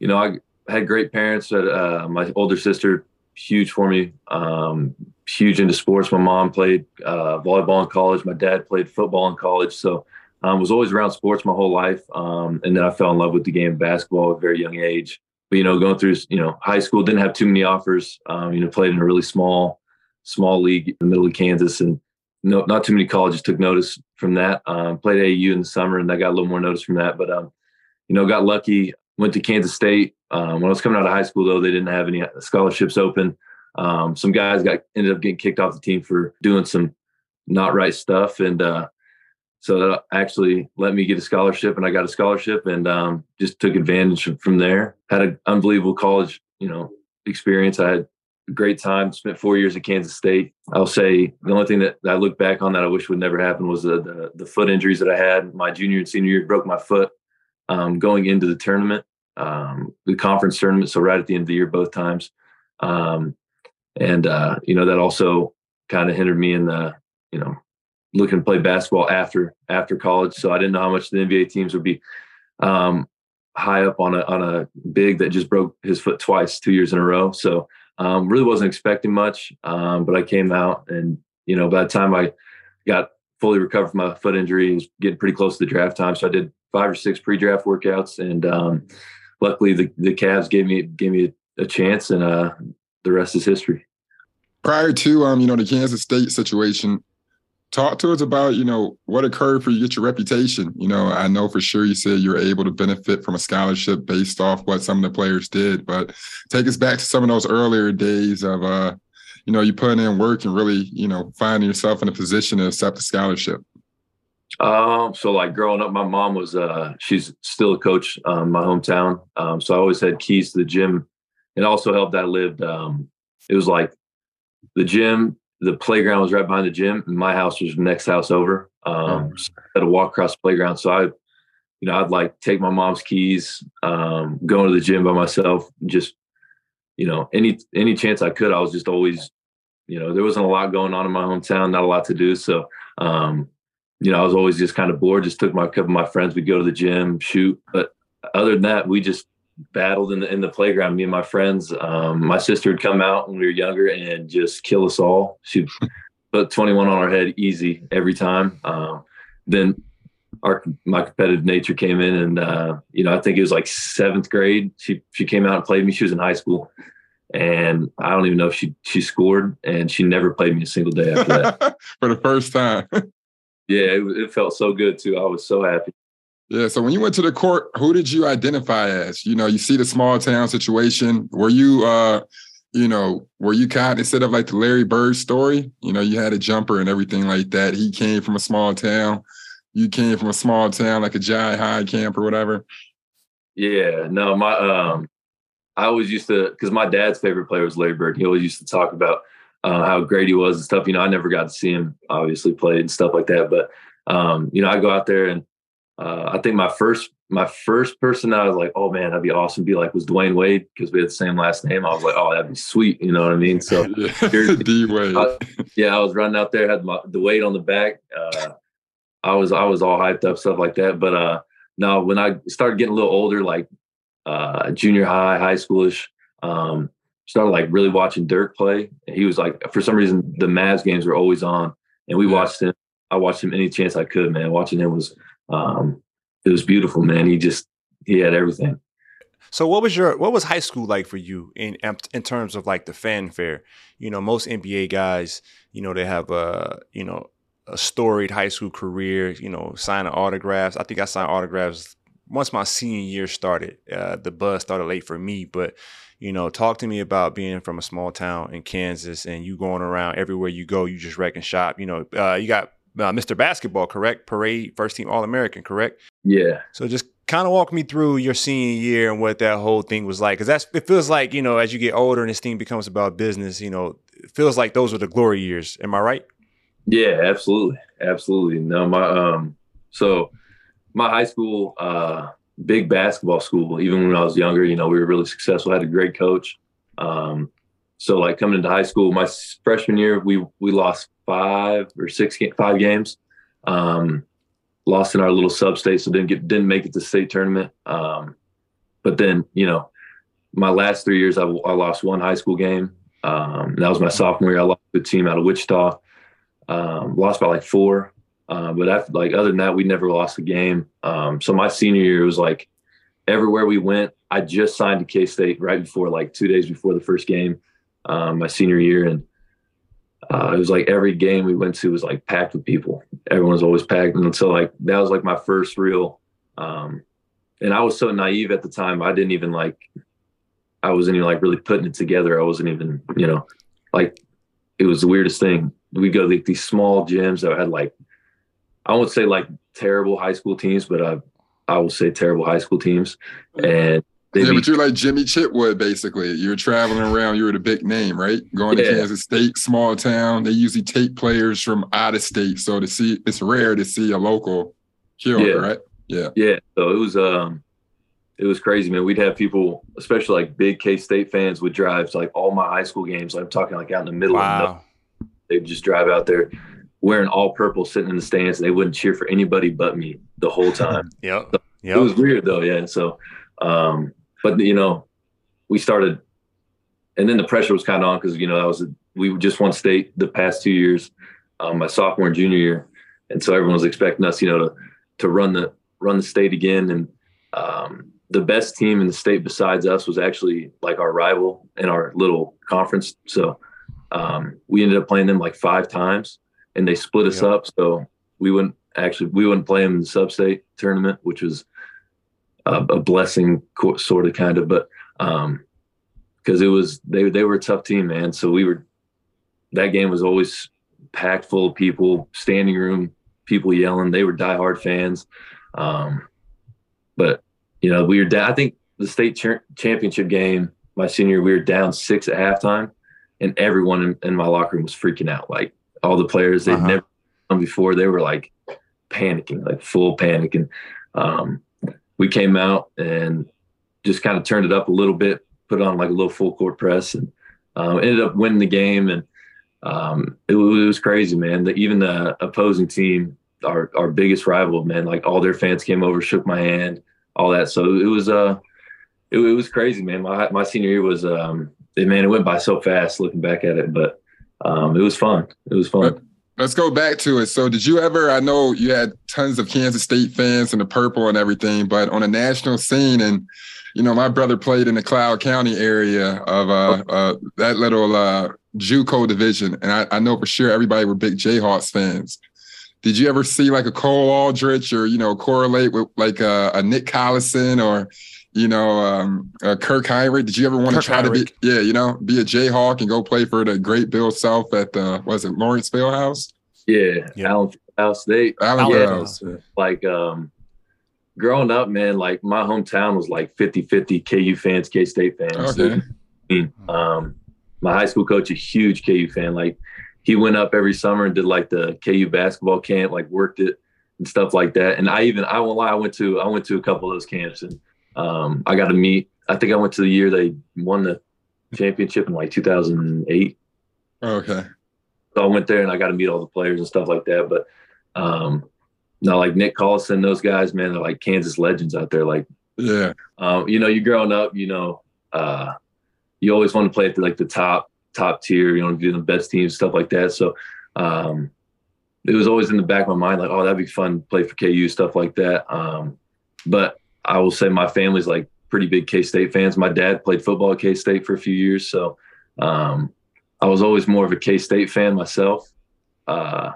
You know, I had great parents. Uh, my older sister, huge for me, um, huge into sports. My mom played uh, volleyball in college. My dad played football in college. So um, was always around sports my whole life. Um, and then I fell in love with the game of basketball at a very young age. But, you know, going through, you know, high school, didn't have too many offers. Um, you know, played in a really small, small league in the middle of Kansas and no, not too many colleges took notice from that. Um, played AU in the summer and I got a little more notice from that. But, um, you know, got lucky, went to Kansas State. Um, when I was coming out of high school, though, they didn't have any scholarships open. Um, some guys got ended up getting kicked off the team for doing some not right stuff. And uh, so that actually let me get a scholarship and I got a scholarship and um, just took advantage from there. Had an unbelievable college, you know, experience. I had a great time, spent four years at Kansas State. I'll say the only thing that I look back on that I wish would never happen was the, the, the foot injuries that I had my junior and senior year, broke my foot um, going into the tournament, um, the conference tournament. So right at the end of the year, both times. Um, and, uh, you know, that also kind of hindered me in the, you know, looking to play basketball after, after college. So I didn't know how much the NBA teams would be, um, high up on a, on a big that just broke his foot twice, two years in a row. So, um, really wasn't expecting much. Um, but I came out and, you know, by the time I got fully recovered from my foot injury, was getting pretty close to the draft time. So I did five or six pre-draft workouts, and um, luckily the the Cavs gave me gave me a, chance, and uh, the rest is history. Prior to um, you know, the Kansas State situation, talk to us about, you know, what occurred for you get your reputation. You know, I know for sure you said you were able to benefit from a scholarship based off what some of the players did, but take us back to some of those earlier days of uh, you know, you putting in work and really, you know, finding yourself in a position to accept a scholarship. Um, so like growing up, my mom was uh she's still a coach um my hometown. Um, so I always had keys to the gym. It also helped that I lived um it was like the gym, the playground was right behind the gym, and my house was the next house over. Um so I had to walk across the playground. So I you know, I'd like take my mom's keys, um, go to the gym by myself, just you know, any any chance I could, I was just always, you know, there wasn't a lot going on in my hometown, not a lot to do. So um you know, I was always just kind of bored. Just took my couple of my friends. We'd go to the gym, shoot. But other than that, we just battled in the in the playground. Me and my friends. Um, my sister would come out when we were younger and just kill us all. She'd put 21 on our head easy every time. Um, then our my competitive nature came in, and uh, you know, I think it was like seventh grade. She she came out and played me. She was in high school, and I don't even know if she she scored, and she never played me a single day after that. for the first time. yeah, it, it felt so good too. I was so happy. Yeah. So when you went to the court, who did you identify as? You know, you see the small town situation. Were you, uh, you know, were you kind of, instead of like the Larry Bird story, you know, you had a jumper and everything like that. He came from a small town. you came from a small town like a Jai High camp or whatever? Yeah, no, my um, I always used to because my dad's favorite player was Larry Bird. He always used to talk about uh, how great he was and stuff. You know, I never got to see him obviously play and stuff like that, but um, you know, I go out there and uh, I think my first my first person I was like, oh man, that'd be awesome. To be like was Dwyane Wade because we had the same last name. I was like, oh, that'd be sweet. You know what I mean? So D Wade. yeah, I was running out there, had my, the weight on the back. Uh, I was I was all hyped up, stuff like that. But uh, no, when I started getting a little older, like uh, junior high, high schoolish, um, started like really watching Dirk play. And he was like, for some reason, the Mavs games were always on, and we yeah. watched him. I watched him any chance I could, man. Watching him was um, it was beautiful, man. He just he had everything. So what was your what was high school like for you in in terms of like the fanfare? You know, most NBA guys, you know, they have a you know a storied high school career. You know, signing autographs. I think I signed autographs once my senior year started. Uh, the buzz started late for me, but you know, talk to me about being from a small town in Kansas and you going around everywhere you go, you just wrecking shop. You know, uh, you got uh, Mr. Basketball, correct? Parade, first team All American, correct? Yeah. So just kind of walk me through your senior year and what that whole thing was like, because that's it feels like you know as you get older and this thing becomes about business, you know, it feels like those were the glory years. Am I right? Yeah, absolutely, absolutely. No, my um, so my high school, uh, big basketball school. Even when I was younger, you know, we were really successful. I had a great coach. Um, so like coming into high school, my freshman year, we we lost five or six five games. Um, lost in our little sub state, so didn't get didn't make it to state tournament. Um, but then you know, my last three years, I, I lost one high school game. Um, that was my sophomore year. I lost the team out of Wichita. Um, lost by like four. Uh, but like other than that, we never lost a game. Um, so my senior year was like everywhere we went. I just signed to K State right before, like two days before the first game, um, my senior year, and uh, it was like every game we went to was like packed with people. Everyone was always packed, and so like that was like my first real. Um, and I was so naive at the time. I didn't even like. I wasn't even like really putting it together. I wasn't even, you know, like it was the weirdest thing. We go to like, these small gyms that had like, I won't say like terrible high school teams, but I, I will say terrible high school teams, and yeah, but you're like Jimmy Chitwood, basically. You're traveling around. You're the big name, right? Going yeah. to Kansas State, small town. They usually take players from out of state, so to see it's rare to see a local kill, yeah. right? Yeah, yeah. So it was um, it was crazy, man. We'd have people, especially like big K State fans, would drive to like all my high school games. I'm talking like out in the middle wow. of the, they'd just drive out there wearing all purple, sitting in the stands, and they wouldn't cheer for anybody but me the whole time. yep. So yep. It was weird though, yeah. So um but you know, we started, and then the pressure was kind of on because you know that was a, we just won state the past two years, um, my sophomore and junior year, and so everyone was expecting us, you know, to to run the run the state again. And um, the best team in the state besides us was actually like our rival in our little conference. So um, we ended up playing them like five times, and they split us up. So we wouldn't actually we wouldn't play them in the sub state tournament, which was a, a blessing, sort of, kind of. But um, because it was they they were a tough team, man. So we were that game was always packed full of people, standing room, people yelling. They were diehard fans. Um, but you know, we were down. I think the state ch- championship game my senior, we were down six at halftime, and everyone in, in my locker room was freaking out. Like all the players they'd uh-huh. never done before, they were like panicking, like full panic. And um, we came out and just kind of turned it up a little bit, put on like a little full court press, and um, ended up winning the game. And um, it, it, was crazy, man. The, even the opposing team, our our biggest rival, man, like all their fans came over, shook my hand, all that. So it was uh, it, it was crazy, man. My my senior year was um, it, man, it went by so fast looking back at it, but um, it was fun. It was fun. Let's go back to it. So, did you ever? I know you had tons of Kansas State fans and the purple and everything, but on a national scene, and you know, my brother played in the Cloud County area of uh, uh that little uh, JUCO division, and I, I know for sure everybody were big Jayhawks fans. Did you ever see like a Cole Aldrich or you know correlate with like a, a Nick Collison or you know, um, uh, Kirk Hinrich. Did you ever want to try Heinrich. to be, yeah, you know, be a Jayhawk and go play for the great Bill Self at the, was it Lawrence House? Yeah, yeah. Allen House. They Allen Yeah. House. like um growing up, man, like my hometown was like 50-50 KU fans, K State fans. Okay. Um my high school coach, a huge KU fan. Like he went up every summer and did like the KU basketball camp, like worked it and stuff like that. And I even I won't lie, I went to I went to a couple of those camps and um I got to meet I think I went to the year they won the championship in like 2008. Okay. So I went there and I got to meet all the players and stuff like that. But um no, like Nick Collison, those guys, man, they're like Kansas legends out there. Like Yeah. um, you know, you growing up, you know, uh, you always want to play at the, like the top top tier. You want to be the best teams, stuff like that. So um, it was always in the back of my mind, like, oh, that'd be fun to play for KU, stuff like that. Um, but I will say my family's like pretty big K State fans. My dad played football at K State for a few years, so um, I was always more of a K State fan myself. Uh,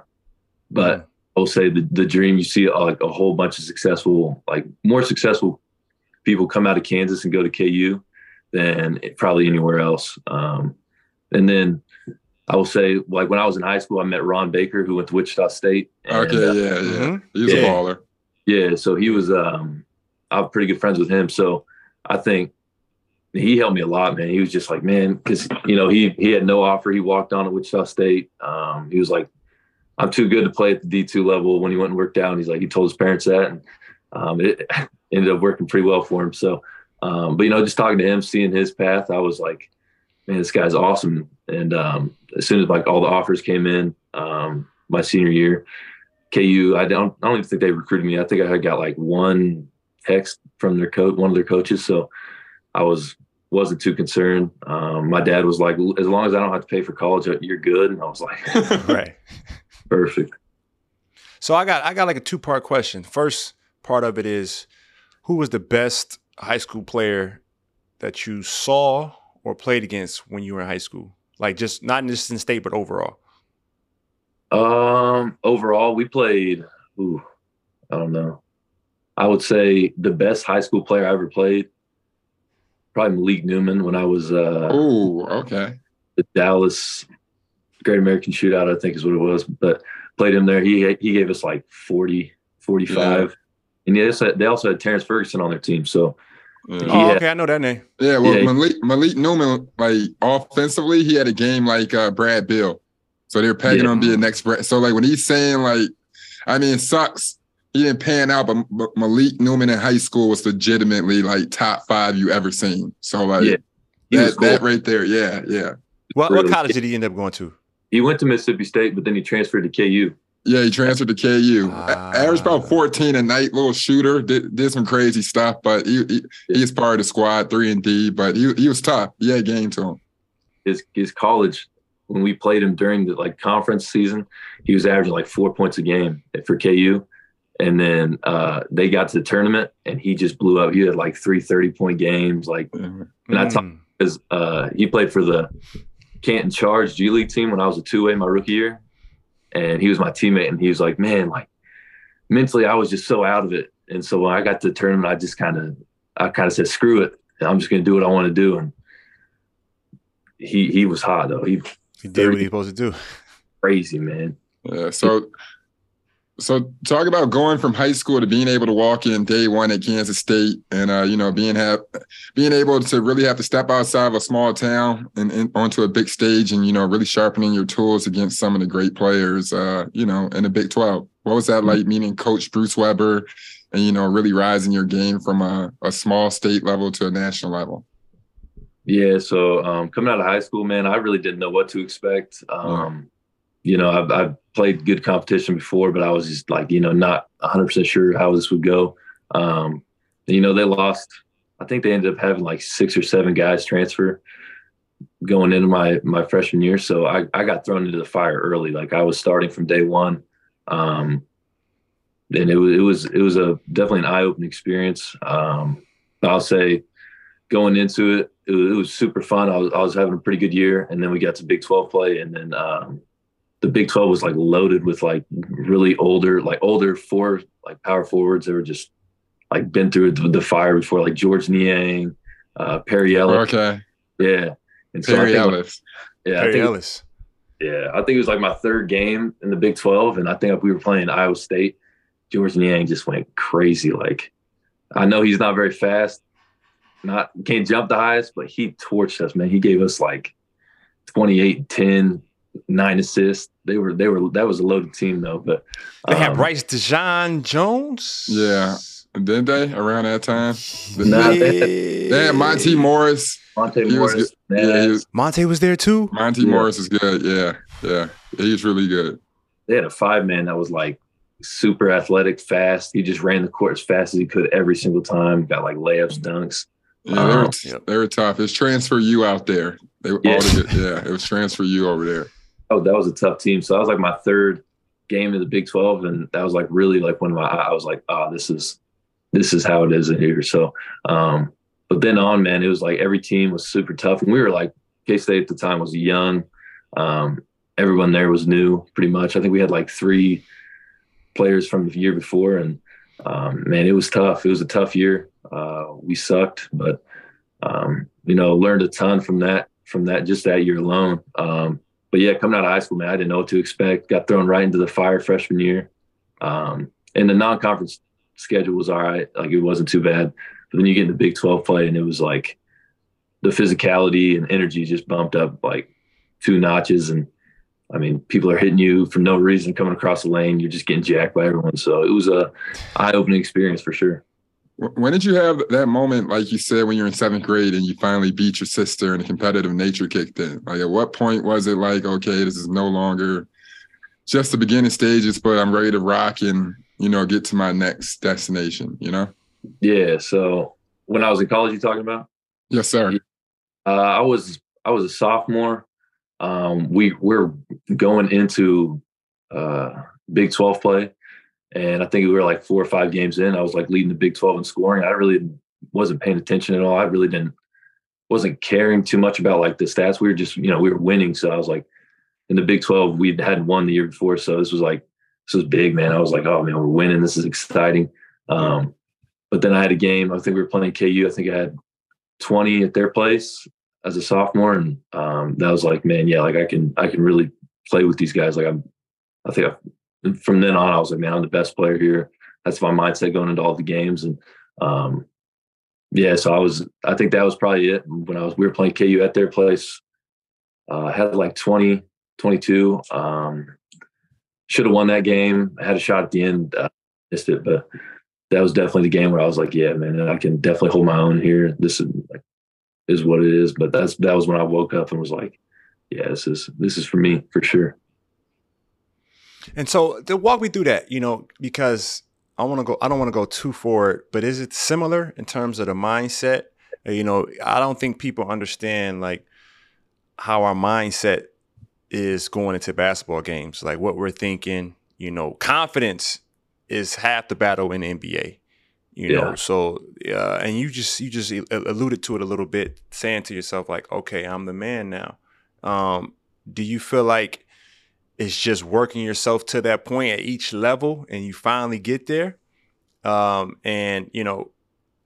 but I will say the, the dream you see uh, like a whole bunch of successful, like more successful people come out of Kansas and go to KU than probably anywhere else. Um, and then I will say, like when I was in high school, I met Ron Baker, who went to Wichita State. and, Okay. uh, Yeah. Yeah. Mhm. He's Yeah. a baller. yeah, so he was. Um, I'm pretty good friends with him, so I think he helped me a lot, man. He was just like, man, because you know he he had no offer. He walked on at Wichita State. Um, he was like, I'm too good to play at the D2 level. When he went and worked out, and he's like, he told his parents that, and um, it ended up working pretty well for him. So, um, but you know, just talking to him, seeing his path, I was like, man, this guy's awesome. And um, as soon as like all the offers came in, um, my senior year, KU, I don't, I don't even think they recruited me. I think I got like one text from their coach, one of their coaches. So I was wasn't too concerned. Um, my dad was like, as long as I don't have to pay for college, you're good. And I was like, Right. perfect. So I got I got like a two part question. First part of it is who was the best high school player that you saw or played against when you were in high school? Like just not just in state, but overall. Um, overall, we played. Ooh, I don't know. I would say the best high school player I ever played, probably Malik Newman when I was uh, Oh. Okay. the Dallas Great American Shootout, I think is what it was. But played him there. He he gave us like 40, 45. And they also, they also had Terrence Ferguson on their team. So Yeah. Oh, had- okay, I know that name. Yeah, well, Yeah. Malik, Malik Newman, like offensively, he had a game like uh, Brad Beal. So they're pegging Yeah. him to be the next Brad. So like when he's saying like, I mean, it sucks. He didn't pan out, but, but Malik Newman in high school was legitimately like top five you ever seen. So like Yeah, that, cool. that right there, yeah, yeah, What what college did he end up going to? he went to Mississippi State, but then he transferred to KU. yeah. He transferred to KU. Ah. Averaged about fourteen a night, little shooter. Did, did some crazy stuff, but he, he he's part of the squad, three and D. But he he was tough. He had game to him. his his college when we played him during the like conference season, he was averaging like four points a game for KU. And then uh, they got to the tournament and he just blew up. He had like three 30 point games. Like, and I talked Mm. because uh, he played for the Canton Charge G League team when I was a two way my rookie year. And he was my teammate. And he was like, man, like mentally, I was just so out of it. And so when I got to the tournament, I just kind of, I kind of said, screw it. I'm just going to do what I want to do. And he, he was hot though. He He did what he was supposed to do. crazy, man. Yeah. So, so talk about going from high school to being able to walk in day one at Kansas State, and uh, you know, being have being able to really have to step outside of a small town and, and onto a big stage, and you know, really sharpening your tools against some of the great players, uh, you know, in the Big Twelve. What was that like? Meaning Coach Bruce Weber, and you know, really rising your game from a, a small state level to a national level. Yeah. So um, coming out of high school, man, I really didn't know what to expect. Um, You know, I've, I've played good competition before, but I was just like, you know, not 100% sure how this would go. Um, you know, they lost, I think they ended up having like six or seven guys transfer going into my my freshman year. So I, I got thrown into the fire early. Like I was starting from day one. Um, and it was it was it was a definitely an eye opening experience. Um, I'll say going into it, it was, it was super fun. I was I was having a pretty good year, and then we got to Big Twelve play, and then um, the Big Twelve was like loaded with like really older, like older four like power forwards. that were just like been through the, the fire before, like Georges Niang, uh, Perry Ellis, Okay, yeah. And so I Perry think, Ellis. yeah, I Perry think Ellis. Yeah, I think it was like my third game in the Big 12, and I think if we were playing Iowa State. Georges Niang just went crazy. Like, I know he's not very fast, not can't jump the highest, but he torched us, man. He gave us like 28, 10, nine assists. They were they were that was a loaded team though. But They had um, Bryce Dejean-Jones. Yeah. Didn't they around that time? Nah, they, they had Monté Morris. Monté He was Morris, good. Yeah, he was- Monté was there too. Monté Yeah. Morris is good. Yeah, yeah. He's really good. they had a five man that was like super athletic, fast. He just ran the court as fast as he could every single time. Got like layups, dunks. Yeah, they were, Um, Yep. they were tough. It's transfer you out there. They were all Yeah. the good, yeah, it was transfer you over there. Oh, that was a tough team. So that was like my third game in the Big Twelve, and that was like really like when my I was like, oh, this is this is how it is in here. So, um, but then on, man, it was like every team was super tough, and we were like K State at the time was young. Um, everyone there was new, pretty much. I think we had like three players from the year before, and um, man, it was tough. It was a tough year. Uh, we sucked, but um, you know, learned a ton from that from that just that year alone. Um, but yeah, coming out of high school, man, I didn't know what to expect. Got thrown right into the fire freshman year. Um, and the non-conference schedule was all right. Like it wasn't too bad. But then you get in the Big 12 play, and it was like the physicality and energy just bumped up like two notches. And I mean, people are hitting you for no reason coming across the lane. You're just getting jacked by everyone. So it was a eye-opening experience for sure. Wh- When did you have that moment, like you said, when you're in seventh grade and you finally beat your sister and the competitive nature kicked in? Like, at what point was it like, okay, this is no longer just the beginning stages, but I'm ready to rock and you know get to my next destination? You know? Yeah. So when I was in college, you talking about? Yes, sir. Uh, I was I was a sophomore. Um, we we're going into uh, Big Twelve play, and I think we were like four or five games in. I was like leading the Big Twelve in scoring. I really wasn't paying attention at all. I really didn't wasn't caring too much about like the stats. We were just you know we were winning, so I was like in the Big Twelve we hadn't won the year before, so this was like this was big, man. I was like, oh man, we're winning. This is exciting. Um, but then I had a game. I think we were playing KU. I think I had 20 at their place as a sophomore, and um, that was like, man, yeah, like I can I can really play with these guys. Like I'm, I think I, from then on, I was like, man, I'm the best player here. That's my mindset going into all the games, and um, yeah, so I was. I think that was probably it when I was. We were playing KU at their place. Uh, had like 20, 22. Um, should have won that game. I had a shot at the end, uh, missed it, but that was definitely the game where I was like, yeah, man, I can definitely hold my own here. This is is what it is. But that's that was when I woke up and was like, yeah, this is this is for me for sure. And so to walk me through that, you know, because I want to go, I don't want to go too forward, but is it similar in terms of the mindset? Uh, You know, I don't think people understand like how our mindset is going into basketball games, like what we're thinking. You know, confidence is half the battle in the NBA. You know, so uh, and you just you just alluded to it a little bit, saying to yourself like, okay, I'm the man now. Um, do you feel like it's just working yourself to that point at each level and you finally get there. Um and you know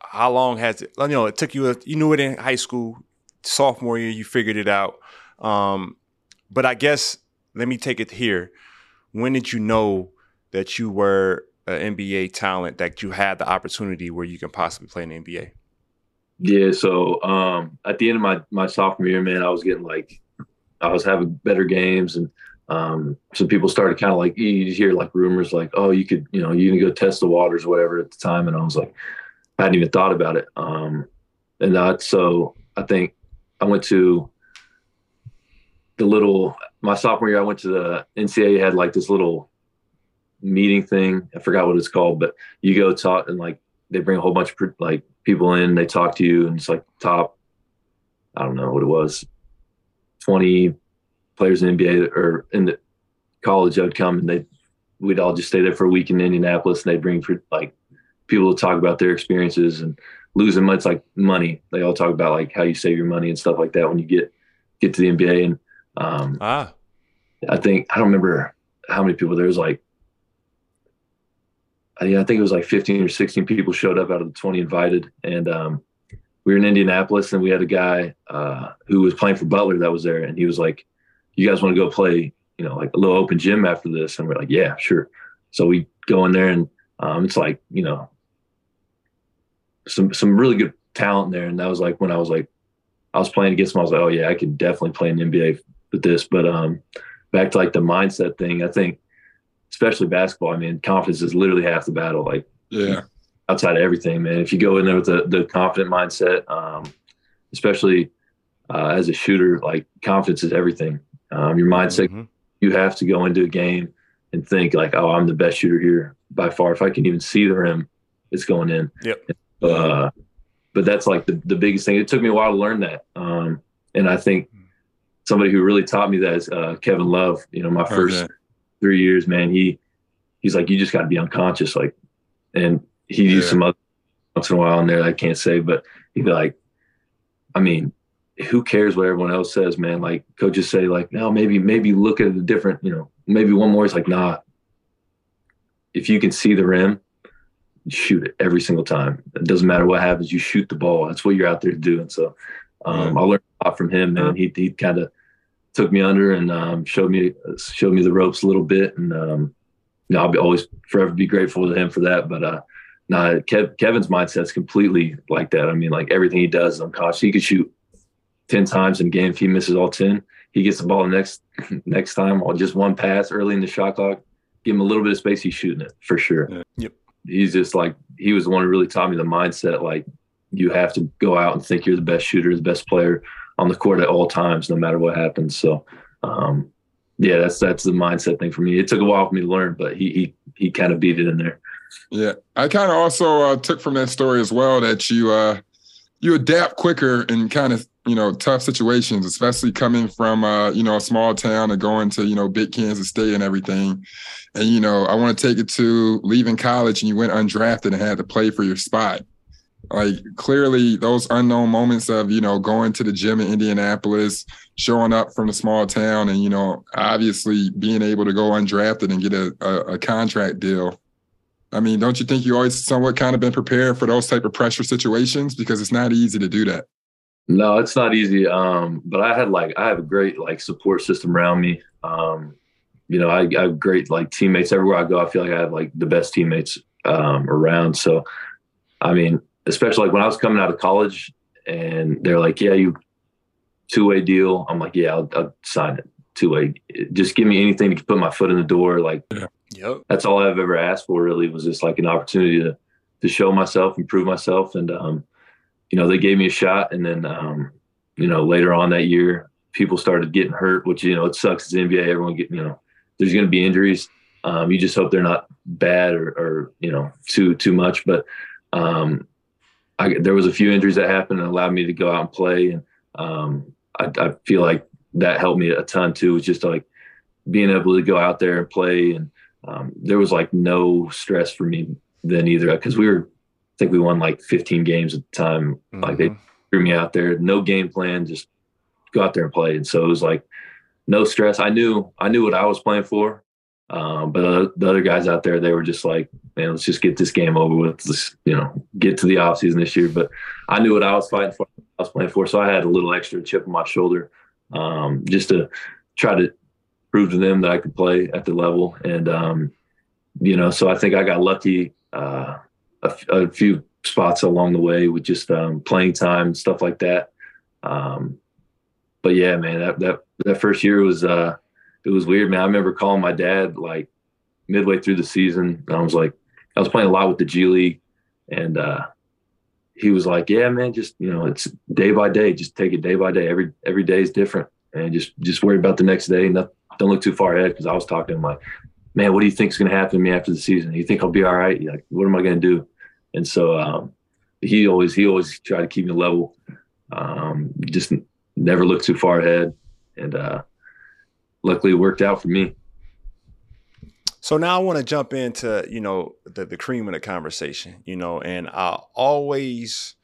how long has it you know it took you a, you knew it in high school sophomore year you figured it out. Um but i guess let me take it here. When did you know that you were an nba talent that you had the opportunity where you can possibly play in the nba Yeah. So um, at the end of my my sophomore year, man, I was getting like I was having better games, and um, some people started kind of like you hear like rumors like, oh, you could you know you can go test the waters, whatever at the time, and I was like, I hadn't even thought about it. Um, and that so I think I went to the little my sophomore year. I went to the NCAA had like this little meeting thing. I forgot what it's called, but you go talk and like they bring a whole bunch of like people in, they talk to you, and it's like top, I don't know what it was, twenty players in the NBA or in the college would come, and they we'd all just stay there for a week in Indianapolis, and they'd bring for like people to talk about their experiences and losing money. It's like money. They all talk about like how you save your money and stuff like that when you get get to the NBA. And um, ah I think I don't remember how many people there was like I think it was like 15 or 16 people showed up out of the 20 invited. And um, we were in Indianapolis and we had a guy uh, who was playing for Butler that was there. And he was like, you guys want to go play, you know, like a little open gym after this? And we're like, yeah, sure. So we go in there and um, it's like, you know, some some really good talent there. And that was like when I was like, I was playing against them. I was like, oh yeah, I could definitely play in the NBA with this. But um, back to like the mindset thing, I think, especially basketball. I mean, confidence is literally half the battle. Like, yeah, outside of everything, man. If you go in there with the the confident mindset, um, especially uh, as a shooter, like confidence is everything. Um, your mindset, mm-hmm. you have to go into a game and think like, oh, I'm the best shooter here by far. If I can even see the rim, it's going in. Yep. Uh, but that's like the, the biggest thing. It took me a while to learn that. Um, and I think somebody who really taught me that is uh, Kevin Love. You know, my first okay. three years, man, he he's like, you just got to be unconscious, like, and he yeah. used some other once in a while in there I can't say, but he'd be like, I mean, who cares what everyone else says, man? Like coaches say, like, no, maybe maybe look at the different, you know, maybe one more. He's like, nah. If you can see the rim, shoot it every single time. It doesn't matter what happens. You shoot the ball. That's what you're out there doing. So um, I learned a lot from him, man. He he kind of took me under and um, showed me showed me the ropes a little bit, and um, you know, I'll be always forever be grateful to him for that. But uh, nah, Kev, Kevin's mindset's completely like that. I mean, like everything he does is unconscious. He could shoot ten times in a game if he misses all ten. He gets the ball next next time on just one pass early in the shot clock. Give him a little bit of space. He's shooting it for sure. Yeah. Yep he's just like he was the one who really taught me the mindset like you have to go out and think you're the best shooter, the best player on the court at all times, no matter what happens. So, um, yeah, that's that's the mindset thing for me. It took a while for me to learn, but he he he kind of beat it in there. Yeah, I kind of also uh, took from that story as well that you uh, you adapt quicker and kind of you know tough situations, especially coming from uh, you know a small town and going to you know big Kansas State and everything. And you know, I want to take it to leaving college and you went undrafted and had to play for your spot. Like clearly, those unknown moments of you know going to the gym in Indianapolis, showing up from the small town, and you know obviously being able to go undrafted and get a, a, a contract deal I mean, don't you think you always somewhat kind of been prepared for those type of pressure situations because it's not easy to do that? No, it's not easy. Um, but I had like I have a great like support system around me. Um, you know, I, I, have great like teammates everywhere I go. I feel like I have like the best teammates um, around. So, I mean, especially like when I was coming out of college and they're like, "Yeah, you two way deal." I'm like, "Yeah, I'll, I'll sign it two way. Just give me anything to put my foot in the door." Like. Yep. That's all I've ever asked for really was just like an opportunity to to show myself, improve myself. And um, you know, they gave me a shot and then um, you know, later on that year, people started getting hurt, which you know, it sucks. It's NBA, everyone get you know, there's gonna be injuries. Um, you just hope they're not bad or, or you know, too too much. But um I, there was a few injuries that happened and allowed me to go out and play. And um, I, I feel like that helped me a ton too. Was just like being able to go out there and play and um, there was like no stress for me then either because we were think we won like 15 games at the time. Mm-hmm. Like they mm-hmm. threw me out there, no game plan, just go out there and play. And so it was like no stress. I knew I knew what I was playing for, um, but the other guys out there they were just like, man, let's just get this game over with. Let's you know get to the off season this year. But I knew what I was fighting for. I was playing for, so I had a little extra chip on my shoulder um, just to try to prove to them that I could play at the level. And, um, you know, so I think I got lucky uh, a, few spots along the way with just um, playing time, stuff like that. Um, but yeah, man, that, that, that first year was, uh, it was weird, man. I remember calling my dad like midway through the season. And I was like, I was playing a lot with the G League and, uh, he was like, "Yeah, man, just you know, it's day by day. Just take it day by day. Every every day is different, and just just worry about the next day. Nothing, don't look too far ahead because I was talking to him like, man, what do you think is going to happen to me after the season? You think I'll be all right? Like, what am I going to do? And so um, he always he always tried to keep me level, um, just never look too far ahead, and uh, luckily it worked out for me. So now I want to jump into you know the the cream of the conversation, you know, and I always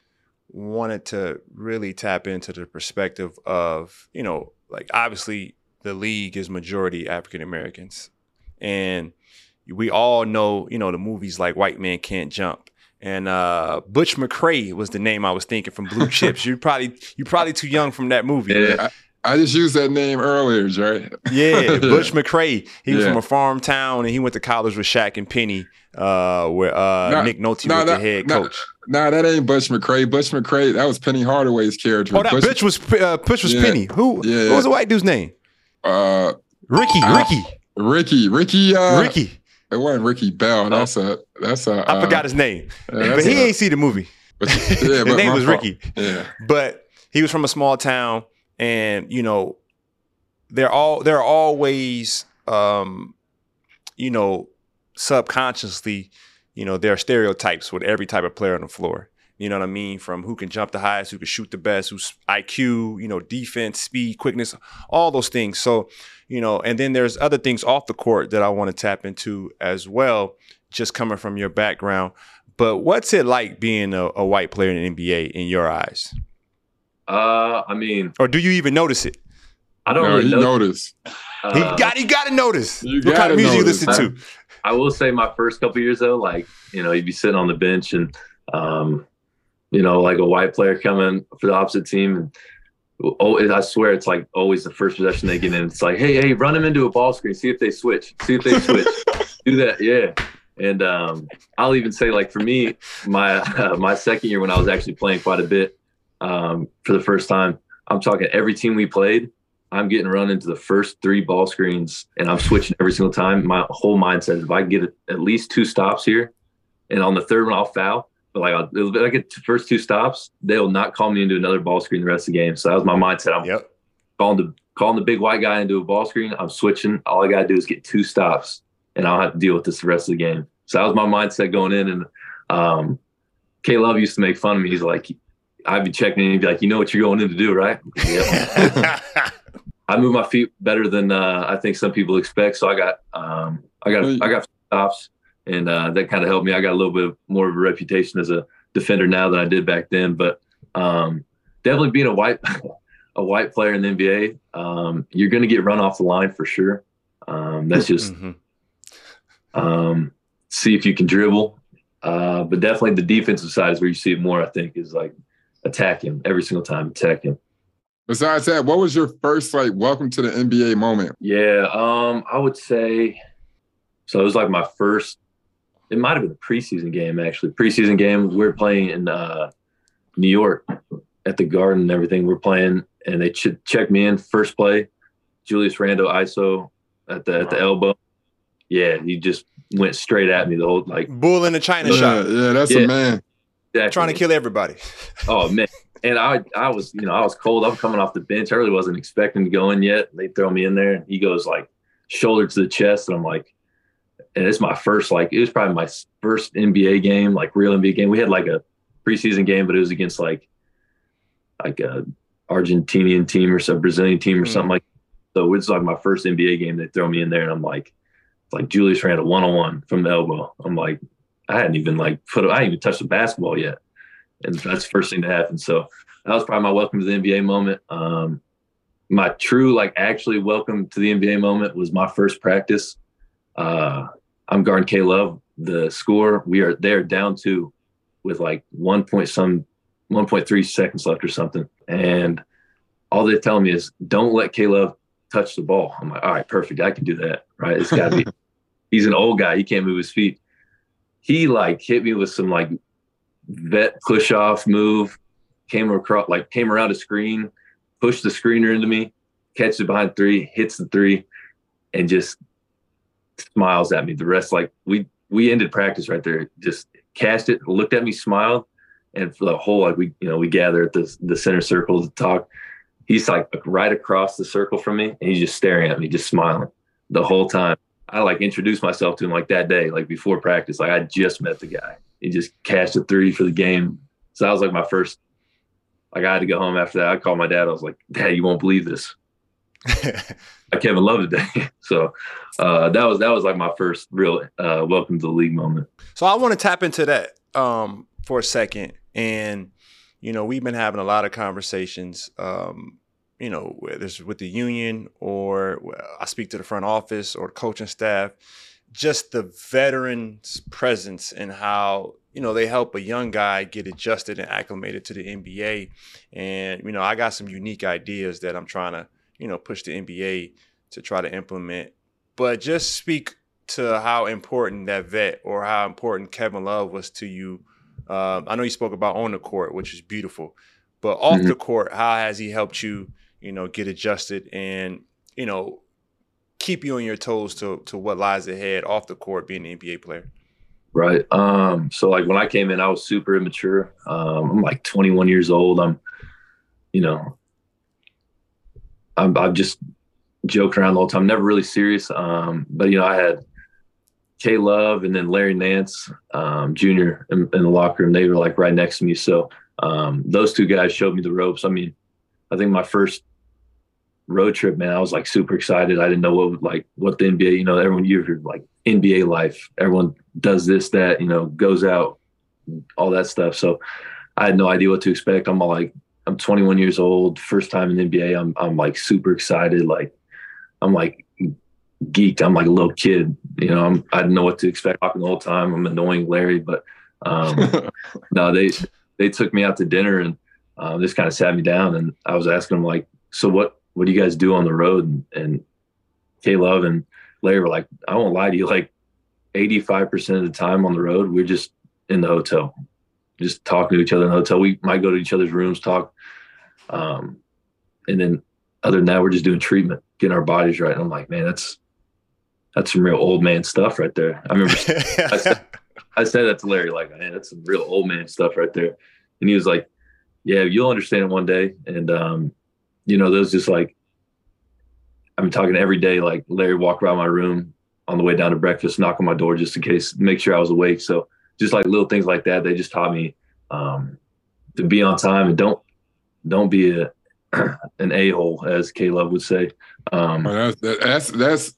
wanted to really tap into the perspective of you know like obviously the league is majority African Americans, and we all know, you know, the movies like White Man Can't Jump. And uh, Butch McRae was the name I was thinking from Blue Chips. You probably you probably too young from that movie. Yeah, I, I just used that name earlier, Jerry. Yeah, Butch McRae. He was Yeah. from a farm town and he went to college with Shaq and Penny, uh, where uh, Nah, Nick Nolte nah, was nah, the head coach. Nah, that ain't Butch McRae. Butch McRae, that was Penny Hardaway's character. Oh, that Butch, bitch was uh, Butch was Yeah. Penny. Who? Yeah. What was the white dude's name? Uh, Ricky. Ricky. Ricky. Ricky. Uh, Ricky. It wasn't Ricky Bell. That's a. That's a. I uh, forgot his name, yeah, but he a- ain't see the movie. But, yeah, His but name was fault. Ricky. Yeah. but he was from a small town and you know they're all they're always um you know subconsciously you know there are stereotypes with every type of player on the floor you know what i mean from who can jump the highest who can shoot the best who's iq you know defense speed quickness all those things so you know and then there's other things off the court that i want to tap into as well just coming from your background but what's it like being a, a white player in the nba in your eyes Uh, I mean, or do you even notice it? I don't No, really he know. noticed. uh, he got he got to notice. You what kind of music notice, you listen to? I will say my first couple years though, like you know, you'd be sitting on the bench and, um, you know, like a white player coming for the opposite team, and oh, I swear it's like always the first possession they get in. It's like, hey, hey, run them into a ball screen, see if they switch, see if they switch, do that, yeah. And um, I'll even say, like for me, my uh, my second year when I was actually playing quite a bit um, for the first time, I'm talking every team we played. I'm getting run into the first three ball screens and I'm switching every single time. My whole mindset is if I get at least two stops here and on the third one, I'll foul. But like, I'll, if I get the first two stops, they'll not call me into another ball screen the rest of the game. So that was my mindset. I'm Yep. calling the, calling the big white guy into a ball screen. I'm switching. All I got to do is get two stops and I'll have to deal with this the rest of the game. So that was my mindset going in. And um, K Love used to make fun of me. He's like, I'd be checking in and he'd be like, you know what you're going in to do, right? Yep. I move my feet better than uh, I think some people expect. So I got um, I got I got stops, and uh, that kind of helped me. I got a little bit more of a reputation as a defender now than I did back then. But um, definitely being a white a white player in the NBA, um, you're going to get run off the line for sure. Um, that's just Mhm. um, see if you can dribble. Uh, but definitely the defensive side is where you see it more. I think is like attack him every single time, attack him. Besides that, what was your first like welcome to the NBA moment? Yeah, um, I would say so. It was like my first. It might have been a preseason game actually. Preseason game. We were playing in uh, New York at the Garden and everything. We're playing, and they ch- checked me in first play. Julius Randle ISO at the at the elbow. Yeah, he just went straight at me the whole like Bull in the China Yeah, shop, yeah, that's Yeah. a man. exactly. trying to kill everybody. Oh man. And I I was, you know, I was cold. I'm coming off the bench. I really wasn't expecting to go in yet. They throw me in there and he goes like shoulder to the chest. And I'm like, and it's my first, like, it was probably my first NBA game, like real NBA game. We had like a preseason game, but it was against like like a Argentinian team or some Brazilian team or Mm. something like so it's like my first NBA game. They throw me in there and I'm like, it's like Julius ran a one on one from the elbow. I'm like, I hadn't even like put I hadn't even touched the basketball yet and that's the first thing to happen. So that was probably my welcome to the NBA moment. Um, my true, like, actually welcome to the NBA moment was my first practice. Uh, I'm guarding K Love. The score we are there down two with like one point some 1.3 seconds left or something, and all they're telling me is don't let K Love touch the ball. I'm like, all right, perfect. I can do that. Right? It's got to be. He's an old guy. He can't move his feet. He like hit me with some like vet push off move, came across like came around a screen, pushed the screener into me, catches it behind three, hits the three, and just smiles at me. The rest like we we ended practice right there. Just cast it, looked at me, smiled, and for the whole like we you know we gather at the the center circle to talk. He's like right across the circle from me, and he's just staring at me, just smiling the whole time. I like introduced myself to him like that day, like before practice. Like I just met the guy. He just cashed a three for the game. So that was like my first. Like I had to go home after that. I called my dad. I was like, "Dad, you won't believe this. I Kevin Love today." so uh, that was that was like my first real uh, welcome to the league moment. So I want to tap into that um, for a second, and you know we've been having a lot of conversations. Um, you know, whether it's with the union or I speak to the front office or coaching staff, just the veterans' presence and how you know they help a young guy get adjusted and acclimated to the NBA. And you know, I got some unique ideas that I'm trying to you know, push the NBA to try to implement. But just speak to how important that vet or how important Kevin Love was to you. Um, I know you spoke about on the court, which is beautiful, but off mm-hmm. the court, how has he helped you, you know, get adjusted and you know keep you on your toes to to what lies ahead off the court, being an NBA player? Right. Um, so like when I came in, I was super immature. Um, I'm like 21 years old. I'm, you know, I'm, I'm just joking around the whole time. Never really serious. Um, but you know, I had K Love and then Larry Nance um, Jr. In, in, the locker room. They were like right next to me. So um, those two guys showed me the ropes. I mean, I think my first road trip, man, I was like super excited. I didn't know what like what the NBA, you know, everyone you're like NBA life. Everyone does this, that, you know, goes out, all that stuff. So I had no idea what to expect. I'm all like, I'm 21 years old, first time in NBA. I'm I'm like super excited. Like I'm like geeked. I'm like a little kid. You know, I'm I didn't know what to expect talking the whole time. I'm annoying Larry, but um no, they they took me out to dinner and uh, just kind of sat me down and I was asking them like, so what what do you guys do on the road? And, and K Love and Larry were like, I won't lie to you, like 85% of the time on the road, we're just in the hotel, just talking to each other in the hotel. We might go to each other's rooms, talk. Um, and then other than that, we're just doing treatment, getting our bodies right. And I'm like, man, that's, that's some real old man stuff right there. I remember I, said, I said that to Larry, like, man, that's some real old man stuff right there. And he was like, yeah, you'll understand it one day. And, um, you know, those just like, I'm talking every day. Like Larry walk around my room on the way down to breakfast, knock on my door just in case, make sure I was awake. So just like little things like that, they just taught me um, to be on time and don't don't be a an a hole, as K Love would say. Um, oh, that's that's that's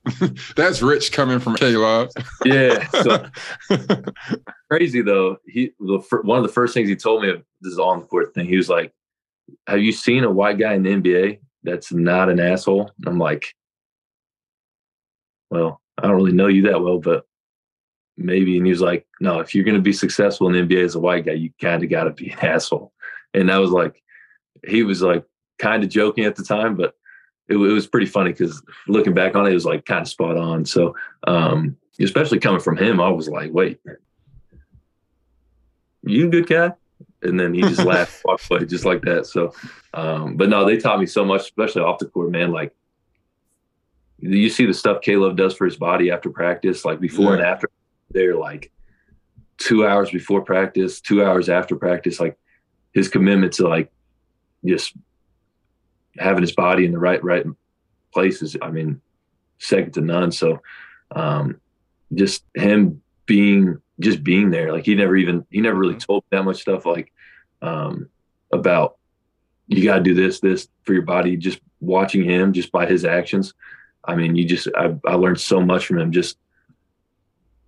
that's rich coming from K Love. yeah, so, crazy though. He the one of the first things he told me this is on the court thing. He was like, have you seen a white guy in the NBA that's not an asshole? And I'm like, well, I don't really know you that well, but maybe. And he was like, no, if you're going to be successful in the NBA as a white guy, you kind of got to be an asshole. And I was like, he was like kind of joking at the time, but it, it was pretty funny because looking back on it, it was like kind of spot on. So, um, especially coming from him, I was like, wait, you good guy? and then he just laughed, walked away just like that. So, um, but no, they taught me so much, especially off the court, man. Like you see the stuff K Love does for his body after practice, like before yeah. and after. They're like two hours before practice, two hours after practice. Like his commitment to like just having his body in the right right places. I mean, second to none. So, um, just him being just being there. Like he never even he never really mm-hmm. told that much stuff like um, about you got to do this this for your body. Just watching him, just by his actions. I mean, you just I, I learned so much from him. Just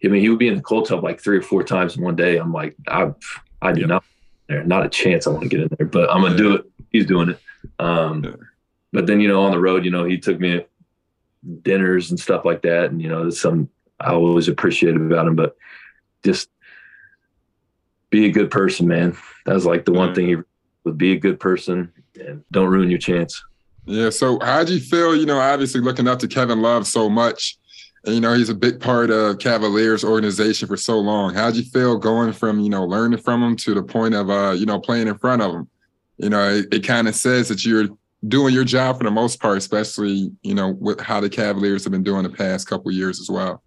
I mean, he would be in the cold tub like three or four times in one day. I'm like, I I do not there, not a chance. I want to get in there, but I'm gonna do it. He's doing it. Um, yeah. But then you know, on the road, you know, he took me dinners and stuff like that, and you know, there's some I always appreciated about him. But just be a good person, man. That was like the one thing he would be a good person and don't ruin your chance. Yeah. So how'd you feel, you know, obviously looking up to Kevin Love so much, and you know, he's a big part of Cavaliers organization for so long. How'd you feel going from, you know, learning from him to the point of uh, you know, playing in front of him? You know, it, it kind of says that you're doing your job for the most part, especially, you know, with how the Cavaliers have been doing the past couple years as well.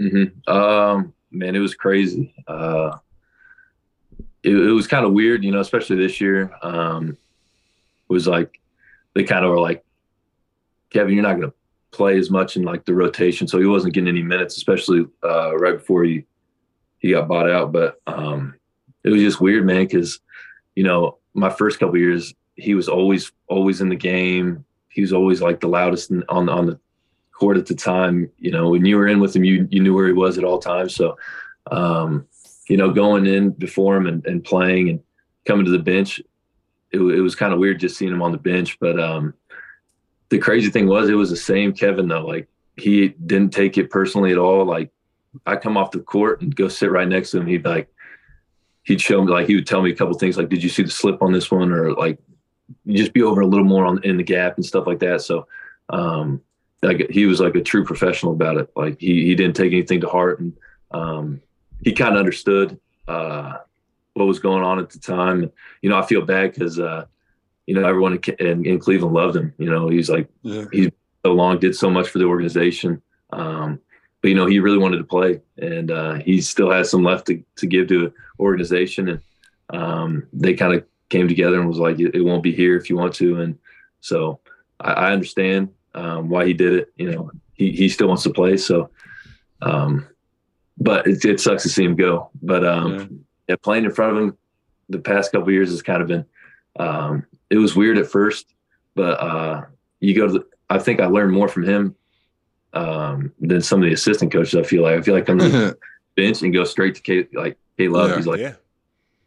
Mm-hmm. Um, man, it was crazy. Uh, it, it was kind of weird, you know, especially this year. Um, it was like they kind of were like, Kevin, you're not going to play as much in like the rotation, so he wasn't getting any minutes, especially uh, right before he he got bought out. But um, it was just weird, man, because you know my first couple years he was always always in the game. He was always like the loudest on on the court at the time. You know, when you were in with him, you you knew where he was at all times. So, um, you know, going in before him and, and playing and coming to the bench, it, it was kind of weird just seeing him on the bench. But um, the crazy thing was, it was the same Kevin though. Like he didn't take it personally at all. Like I come off the court and go sit right next to him. He'd like he'd show me like he would tell me a couple things like, "Did you see the slip on this one?" or like just be over a little more on in the gap and stuff like that. So um, like he was like a true professional about it. Like he he didn't take anything to heart, and um, he kind of understood uh, what was going on at the time. and, You know, I feel bad because uh, you know everyone in, in, in, Cleveland loved him. You know, he's like yeah. he's so long, did so much for the organization. Um, but you know, he really wanted to play, and uh, he still has some left to, to give to an organization. And um, they kind of came together and was like, "It won't be here if you want to." And so I, I understand um, why he did it. You know, he he still wants to play. So, um, but it, it sucks to see him go. But um, yeah. yeah. playing in front of him the past couple years has kind of been. Um, it was weird at first, but uh, you go to. The, I think I learned more from him um, than some of the assistant coaches. I feel like I feel like I'm the bench and go straight to K, like K Love. Yeah, He's like, yeah.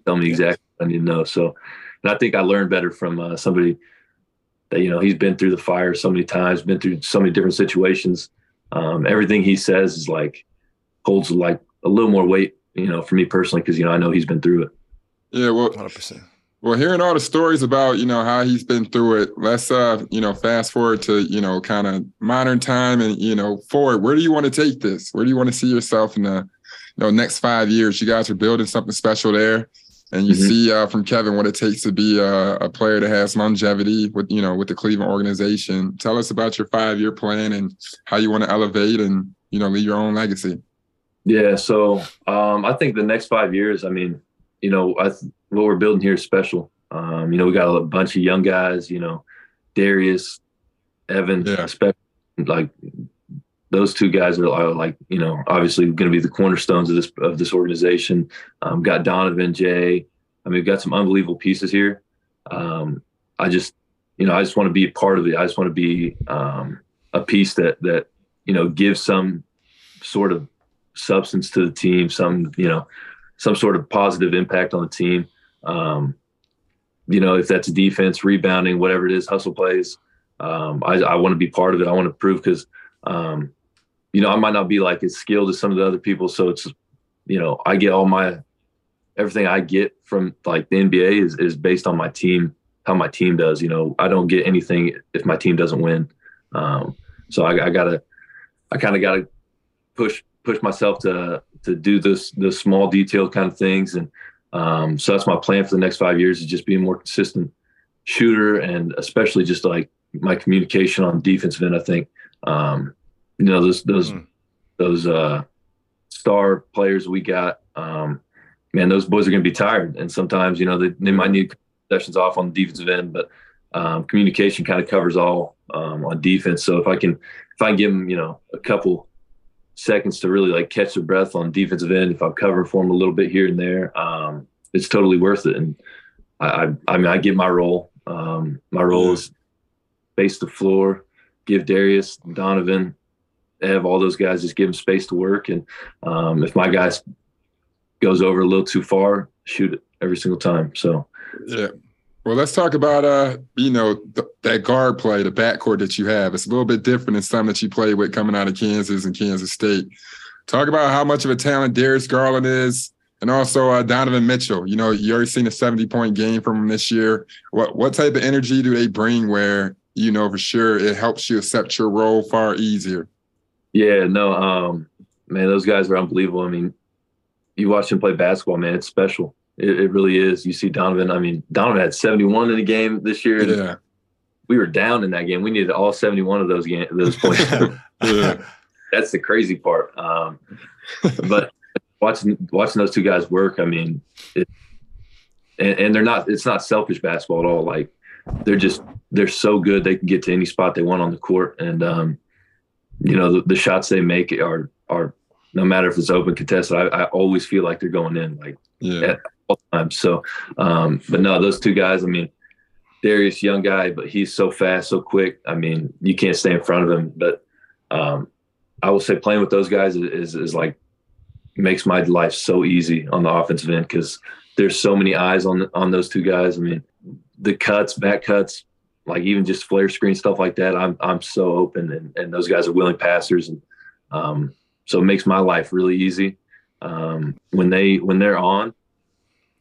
tell me exactly what I need to know. So, and I think I learned better from uh, somebody that you know he's been through the fire so many times, been through so many different situations. Um, everything he says is like holds like a little more weight, you know, for me personally because you know I know he's been through it. Yeah, well, hundred percent. Well, hearing all the stories about, you know, how he's been through it, let's uh, you know, fast forward to, you know, kind of modern time and, you know, forward. Where do you want to take this? Where do you want to see yourself in the, you know, next five years? You guys are building something special there. And you mm-hmm. see uh, from Kevin what it takes to be a, a, player that has longevity with, you know, with the Cleveland organization. Tell us about your five-year plan and how you want to elevate and, you know, leave your own legacy. Yeah. So um, I think the next five years, I mean, you know, I what we're building here is special. Um, you know, we got a bunch of young guys. You know, Darius, Evan, yeah. like those two guys are, are, like you know obviously going to be the cornerstones of this of this organization. Um, got Donovan, Jay. I mean, we've got some unbelievable pieces here. Um, I just you know I just want to be a part of it. I just want to be um, a piece that that you know gives some sort of substance to the team. Some you know some sort of positive impact on the team. Um, you know, if that's defense, rebounding, whatever it is, hustle plays. Um, I, I want to be part of it. I want to prove because, um, you know, I might not be like as skilled as some of the other people. So it's, you know, I get all my everything I get from like the NBA is is based on my team, how my team does. You know, I don't get anything if my team doesn't win. Um, so I, I gotta, I kind of gotta push push myself to to do this the small detail kind of things and um, so that's my plan for the next five years is just being more consistent shooter and especially just like my communication on defensive end. I think, um, you know, those, those, mm. those, uh, star players we got, um, man, those boys are going to be tired. And sometimes, you know, they, they might need sessions off on the defensive end, but, um, communication kind of covers all, um, on defense. So if I can, if I can give them, you know, a couple seconds to really like catch their breath on defensive end. If I'm covering for them a little bit here and there, um, it's totally worth it. And I, I, I mean, I get my role. Um, my role is space the floor, give Darius, Donovan, Ev, all those guys, just give them space to work. And um, if my guys goes over a little too far, shoot it every single time. So yeah. Well, let's talk about uh, you know, th- that guard play, the backcourt that you have. It's a little bit different than some that you played with coming out of Kansas and Kansas State. Talk about how much of a talent Darius Garland is, and also uh, Donovan Mitchell. You know, you already seen a seventy-point game from him this year. What what type of energy do they bring? Where you know for sure it helps you accept your role far easier. Yeah, no, um, man, those guys are unbelievable. I mean, you watch them play basketball, man, it's special. It, it, really is. You see Donovan. I mean, Donovan had 71 in the game this year. Yeah. We were down in that game. We needed all 71 of those game those points. yeah. That's the crazy part. Um, but watching watching those two guys work, I mean, it, and, and they're not. It's not selfish basketball at all. Like they're just they're so good. They can get to any spot they want on the court, and um, you know the, the shots they make are are no matter if it's open contested. I, I always feel like they're going in. Like yeah. At, times. So, um, but no, those two guys. I mean, Darius, young guy, but he's so fast, so quick. I mean, you can't stay in front of him. But um, I will say, playing with those guys is, is, is like makes my life so easy on the offensive end because there's so many eyes on on those two guys. I mean, the cuts, back cuts, like even just flare screen stuff like that. I'm I'm so open, and, and those guys are willing passers, and um, so it makes my life really easy. Um, when they when they're on,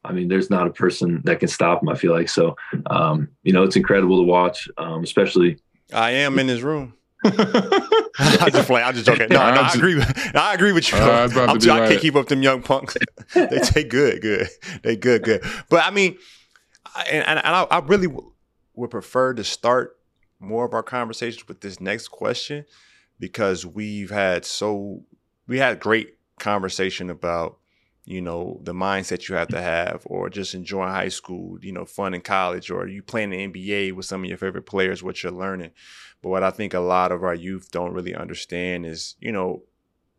I mean, there's not a person that can stop him. I feel like so. Um, you know, it's incredible to watch, um, especially I am in his room. I just play. I'm just joking. No, no, I agree. With, I agree with you. Uh, I was I'm I can't keep up them young punks. they take good, good. They good, good. But I mean, I- and, and I, I really w- would prefer to start more of our conversations with this next question because we've had so we had a great conversation about you know the mindset you have to have or just enjoying high school you know fun in college or you playing the nba with some of your favorite players what you're learning but what i think a lot of our youth don't really understand is you know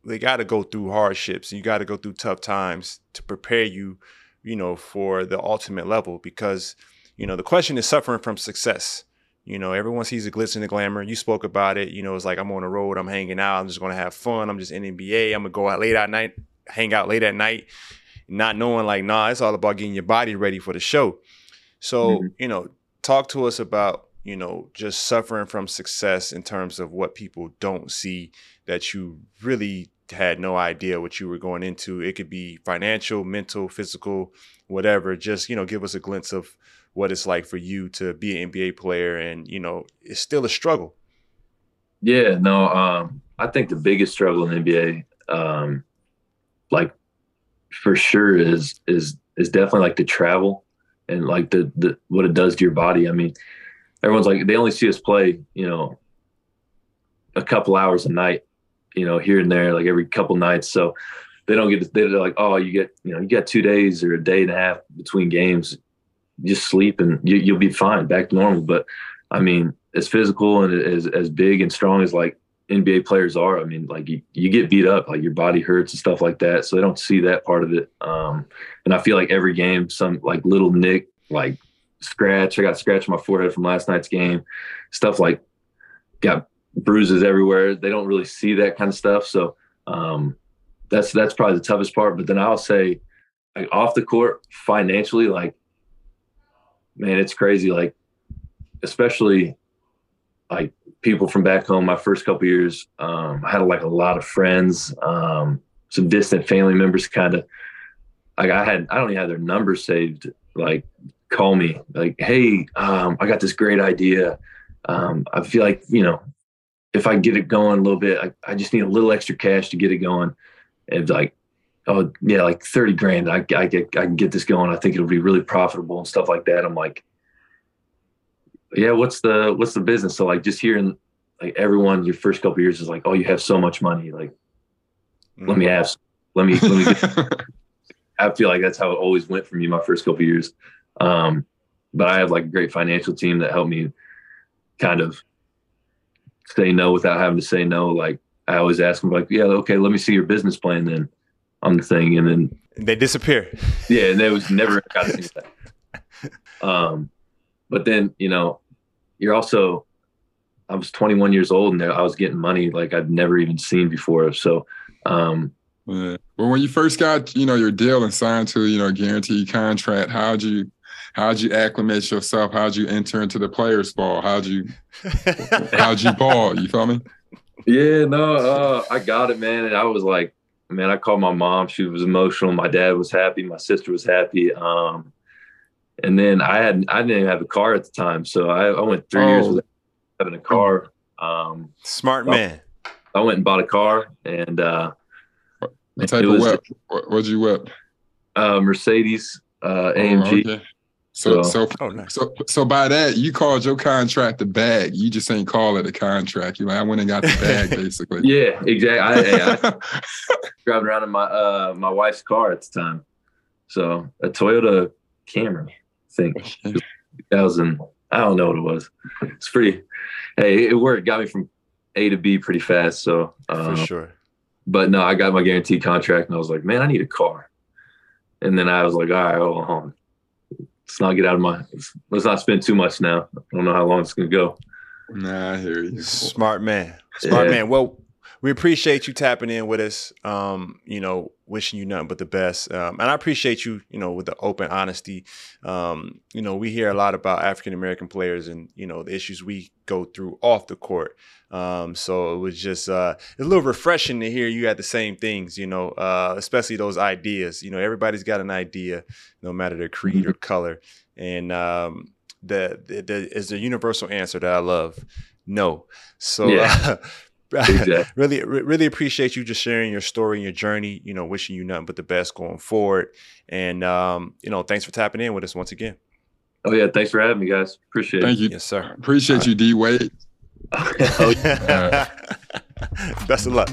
they got to go through hardships and you got to go through tough times to prepare you you know for the ultimate level because you know the question is suffering from success you know, everyone sees the glitz and the glamour. You spoke about it. You know, it's like I'm on the road, I'm hanging out, I'm just gonna have fun. I'm just in NBA. I'm gonna go out late at night, hang out late at night, not knowing like, nah, it's all about getting your body ready for the show. So, Mhm. you know, talk to us about, you know, just suffering from success in terms of what people don't see that you really had no idea what you were going into. It could be financial, mental, physical, whatever. Just, you know, give us a glimpse of what it's like for you to be an NBA player and, you know, it's still a struggle. Yeah, no, um, I think the biggest struggle in the NBA, um, like for sure is is is definitely like the travel and like the the what it does to your body. I mean, everyone's like they only see us play, you know, a couple hours a night, you know, here and there, like every couple nights. So they don't get they're like, oh, you get you know you got two days or a day and a half between games, just sleep and you, you'll be fine, back to normal. But I mean, as physical and as as big and strong as like NBA players are, I mean, like you, you get beat up, like your body hurts and stuff like that. So they don't see that part of it. Um, and I feel like every game, some like little nick, like scratch, I got scratched on my forehead from last night's game, stuff like got bruises everywhere. They don't really see that kind of stuff. So um, that's that's probably the toughest part. But then I'll say, like off the court, financially, like man, it's crazy. Like especially like people from back home. My first couple years, um, I had like a lot of friends, um, some distant family members, kind of. Like I had, I don't even have their numbers saved. Like call me, like, hey, um, I got this great idea. Um, I feel like you know, if I get it going a little bit, I, I just need a little extra cash to get it going. And like, oh yeah, like thirty grand, I, I get, I can get this going. I think it'll be really profitable and stuff like that. I'm like, yeah, what's the what's the business? So like just hearing like everyone your first couple years is like, oh, you have so much money. Like, let me have, let me, let me. Get, I feel like that's how it always went for me my first couple years. Um, but I have like a great financial team that helped me kind of say no without having to say no. Like I always ask them, like, yeah, okay, let me see your business plan then on the thing, and then They disappear. yeah, and they was never got to see that. Um, but then you know, you're also, I was 21 years old and I was getting money like I'd never even seen before. So, um, Yeah. Well, when you first got, you know, your deal and signed to, you know, a guaranteed contract, how'd you how'd you acclimate yourself? How'd you enter into the players ball? How'd you how'd you ball? You feel me? yeah, no, uh, I got it, man. And I was like, man, I called my mom. She was emotional. My dad was happy. My sister was happy. Um, and then I had, I didn't even have a car at the time. So I, I went three years Oh. without having a car. Um, Smart Well, man. I went and bought a car and, uh, What type it of whip? What, what'd you whip? uh, Mercedes, uh, Oh, AMG. okay. So, So- so, Oh, nice. so, so by that, you called your contract the bag. You just ain't call it a contract. You like, I went and got the bag, basically. Yeah, exactly. I, hey, I driving around in my uh my wife's car at the time. So a Toyota Camry, I think. 2000. I don't know what it was. It's pretty. Hey, it worked. Got me from A to B pretty fast. So, For um, sure. but no, I got my guaranteed contract, and I was like, man, I need a car. And then I was like, all right, hold on. Let's not get out of my. Let's not spend too much now. I don't know how long it's gonna go. Nah, I hear you. Smart man. Smart Yeah. man. Well, we appreciate you tapping in with us. Um, you know, wishing you nothing but the best. Um, and I appreciate you, you know, with the open honesty. Um, you know, we hear a lot about African American players and, you know, the issues we go through off the court. Um, so it was just uh, a little refreshing to hear you had the same things, you know, uh, especially those ideas. You know, everybody's got an idea, no matter their creed or color. And um, the, the, the is the universal answer that I love no. So Yeah. Exactly. really, really appreciate you just sharing your story and your journey. You know, wishing you nothing but the best going forward. And um, you know, thanks for tapping in with us once again. Oh yeah, thanks for having me, guys. Appreciate Thank it. Thank you. Yes, sir. Appreciate you, D Wade. Oh, Best of luck.